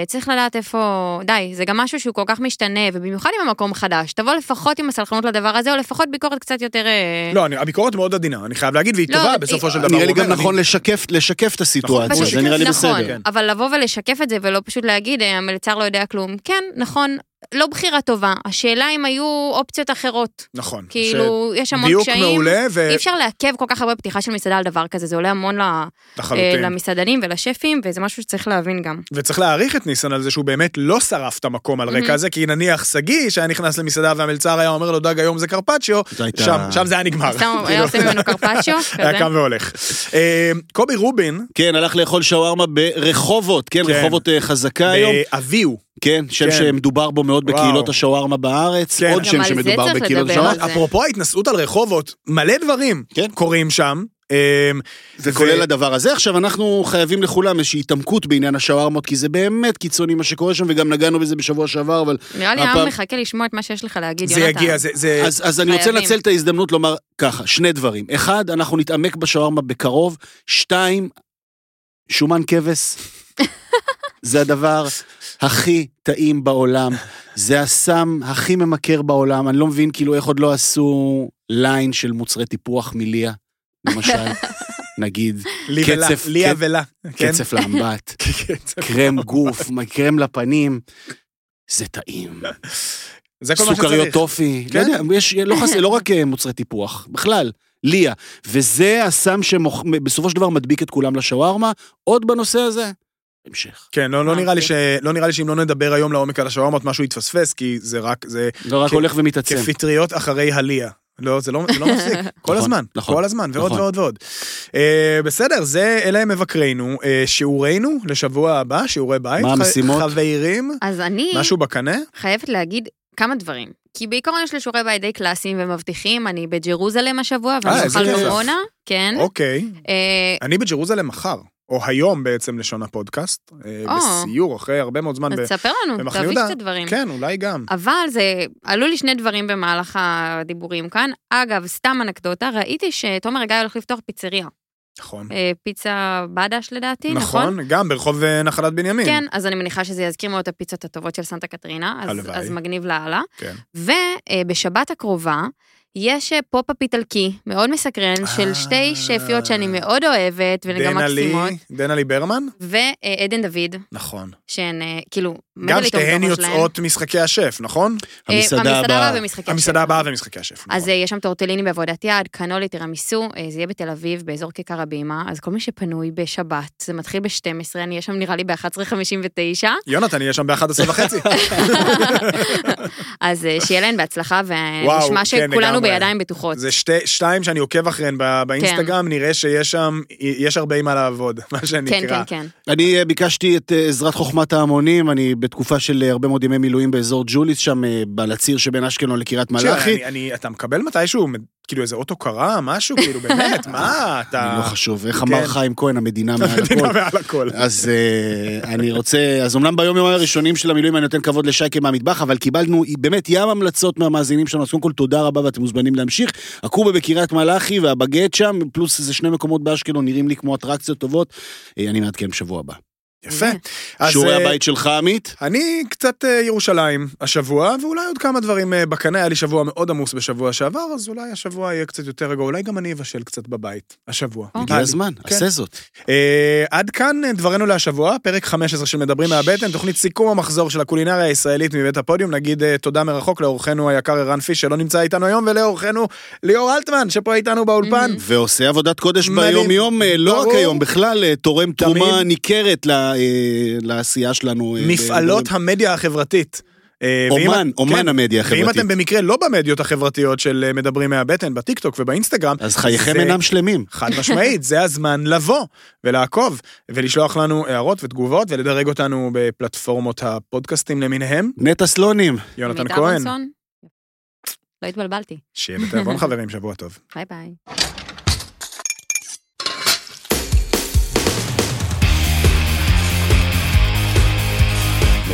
צריך לדעת איפה, די, זה גם משהו שהוא כל כך משתנה, ובמיוחד אם המקום חדש, תבוא לפחות עם הסלחנות לדבר הזה, או לפחות ביקורת קצת יותר... אה, לא, אני- הביקורת מאוד עדינה, אני חייב להגיד, והיא לא, טובה בסופו של דבר. נראה לי גם נכון אני- לשקף לשקף את הסיטואציה, פשוט זה נראה לי נכון, בסדר. כן. אבל לבוא ולשקף את זה ולא פשוט להגיד, "אה, המלצר לא יודע כלום. כן, נכון, לא בחירה טובה. השאלה אם היו אופציות אחרות. נכון. כאילו, יש המון דיוק קשיים. מעולה, ו... אי אפשר לעכב כל כך הרבה פתיחה של מסעדה על דבר כזה, זה עולה המון ל- אה, לחלוטין. למסעדנים ולשפים, וזה משהו שצריך להבין גם. וצריך להעריך את ניסן על זה שהוא באמת לא שרף את המקום על רקע. הזה, כי נניח שגיא, שהיה נכנס למסעדה והמלצר היה אומר לו, דג היום זה קרפצ'יו, הייתה- שם, שם זה היה נגמר. שם כאילו, היה עושה ממנו קרפצ'יו, היה. קם והולך. אה, קובי רובין, כן, הלך לאכול שווארמה ברחובות, כן, כן. רחובות אה, חזקה היום, באביהו. כן, שם כן. שמדובר בו מאוד וואו. בקהילות השווארמה בארץ, כן. עוד שם זה שמדובר בקהילות השווארמה, זה. אפרופו ההתנסות על רחובות, מלא דברים כן. קורים שם. אה, וכולל ו- הדבר הזה. עכשיו, אנחנו חייבים לכולם איזושהי התעמקות בעניין השווארמות, כי זה באמת קיצוני מה שקורה שם, וגם נגענו בזה בשבוע שעבר, אבל... נראה לי הפעם- העם מחכה לשמוע את מה שיש לך להגיד, זה יונתן. יגיע, זה... זה- אז, אז אני רוצה. לנצל את ההזדמנות לומר ככה, שני דברים. אחד, אנחנו נתעמק בשווארמה בקרוב. שתיים, שומן כבש. זה הדבר הכי טעים בעולם. זה הסם הכי ממכר בעולם. אני לא מבין כאילו איך עוד לא עשו ליין של מוצרי טיפוח מליה, למשל. נגיד, לי ולה, קצף, ליה קצ- ולה. כן? קצף לאמבט. קרם גוף, קרם לפנים. זה טעים. זה כל מה סוכריות שצריך. טופי, כן. לא יודע, יש, לא חסר, לא רק אה, מוצרי טיפוח, בכלל, ליה. וזה הסם שבסופו של דבר מדביק את כולם לשווארמה. עוד בנושא הזה, המשך. כן, לא, לא, אה, נראה לי כן. ש... לא נראה לי שאם לא נדבר היום לעומק על השווארמות, משהו יתפספס, כי זה רק, זה לא רק כ- הולך ומתעצם. כפטריות אחרי הליה. לא, זה לא, זה לא מפסיק, כל נכון, הזמן, נכון, כל הזמן, ועוד נכון. ועוד ועוד. אה, בסדר, זה, אלה הם מבקרינו. אה, שיעורנו לשבוע הבא, שיעורי בית. מה ח- המשימות? חברים, אז אני משהו בקנה? חייבת להגיד כמה דברים. כי בעיקרון יש לי שיעורי בית די קלאסיים ומבטיחים, אני בג'רוזלם השבוע, ואני איזה אוכל. קורונה, כן. אוקיי. אני בג'רוזלם מחר, או היום בעצם לשון הפודקאסט, אה, או. בסיור אחרי הרבה מאוד זמן. אז ב- תספר לנו, תביא. קצת דברים. כן, אולי גם. אבל זה, עלו לי שני דברים במהלך הדיבורים כאן. אגב, סתם אנקדוטה, ראיתי שתומר גיא הולך לפתוח פיצריה. נכון. אה, פיצה בדש לדעתי, נכון? נכון, גם ברחוב אה, נחלת בנימין. כן, אז אני מניחה שזה יזכיר מאוד את הפיצות הטובות של סנטה קטרינה, אז, הלוואי. אז מגניב לאללה. כן. ובשבת הקרובה, יש אה, פופ-אפ איטלקי מאוד מסקרן של אה. שתי שפיות שאני מאוד אוהבת והן גם דנלי, מקסימות, דנלי ברמן? ועדן דוד, נכון. שהן אה, כאילו, גם שתיהן. יוצאות משחקי השף, נכון? המסעדה הבאה. הבאה במשחקי המסעדה השף. הבאה ומשחקי השף. אז נכון. אה, יש שם טורטליני בעבודת יד, קנולי, תירמיסו, זה יהיה בתל אביב, באזור כיכר הבימה, אז כל מי שפנוי בשבת, זה מתחיל ב-12, אני אהיה שם נראה לי ב-11.59, יונתן יהיה שם ב-11 וחצי. אז שיהיה להן בהצלחה, ונשמע כן, שכולנו. בידיים בטוחות. זה שתי, שתיים שאני עוקב אחריהן באינסטגרם, נראה שיש שם, יש הרבה מה לעבוד, מה כן, שנקרא. כן, כן. אני אה, ביקשתי את אה, עזרת חוכמת ההמונים, אני בתקופה של אה, הרבה מאוד ימי מילואים באזור ג'וליס שם, על הציר שבין אשקלון לקריית מלאכי. אני- אני- אתה מקבל מתישהו, כאילו איזה אות הוקרה, משהו, כאילו באמת, מה, אתה... אני לא חשוב, איך כן. אמר חיים כהן, המדינה מעל המדינה הכל. מעל הכל. אז אה, אני רוצה, אז אמנם ביום יום הראשונים של המילואים אני נותן כבוד לשייקה מהמטבח, אבל קיבלנו באמת ים המלצות מהמאזינים שלנו, אז קודם כל תודה רבה ואתם מוזמנים להמשיך. הקובה בקריית מלאכי והבגט שם, פלוס איזה שני מקומות באשקלון נראים לי כמו אטרקציות טובות. אה, אני מעדכן בשבוע הבא. יפה. אז, שיעורי אה, הבית שלך, עמית? אני קצת אה, ירושלים השבוע, ואולי עוד כמה דברים אה, בקנה, היה לי שבוע מאוד עמוס בשבוע שעבר, אז אולי השבוע יהיה קצת יותר רגוע, אולי גם אני אבשל קצת בבית, השבוע. אוקיי. הגיע. הזמן, כן. עשה זאת. עד כאן דברינו להשבוע, פרק 15 של מדברים מהבטן, תוכנית סיכום המחזור של הקולינריה הישראלית מבית הפודיום. נגיד תודה מרחוק לאורחנו היקר ערן פיש שלא נמצא איתנו היום, ולאורחנו ליאור אלטמן שפה איתנו באולפן. ועושה עבודת קודש. ביום-יום, לא רק. היום, בכלל תורם תרומה. ניכרת לעשייה שלנו. אה, מפעלות ב- המדיה החברתית. אה, ואם- אומן, אומן כן, המדיה ואם החברתית. אתם במקרה לא במדיות החברתיות של אה, מדברים מהבטן, בטיקטוק ובאינסטגרם, אז חייכם זה- אינם שלמים. חד משמעית, זה הזמן לבוא ולעקוב ולשלוח לנו הערות ותגובות ולדרג אותנו בפלטפורמות הפודקאסטים למיניהם. נטע סלונים. יונתן כהן? לא התבלבלתי. שיהיה בתיאבון חברים, שבוע טוב. ביי ביי.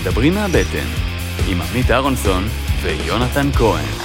מדברים מהבטן, עם עמית אהרונסון ויונתן כהן.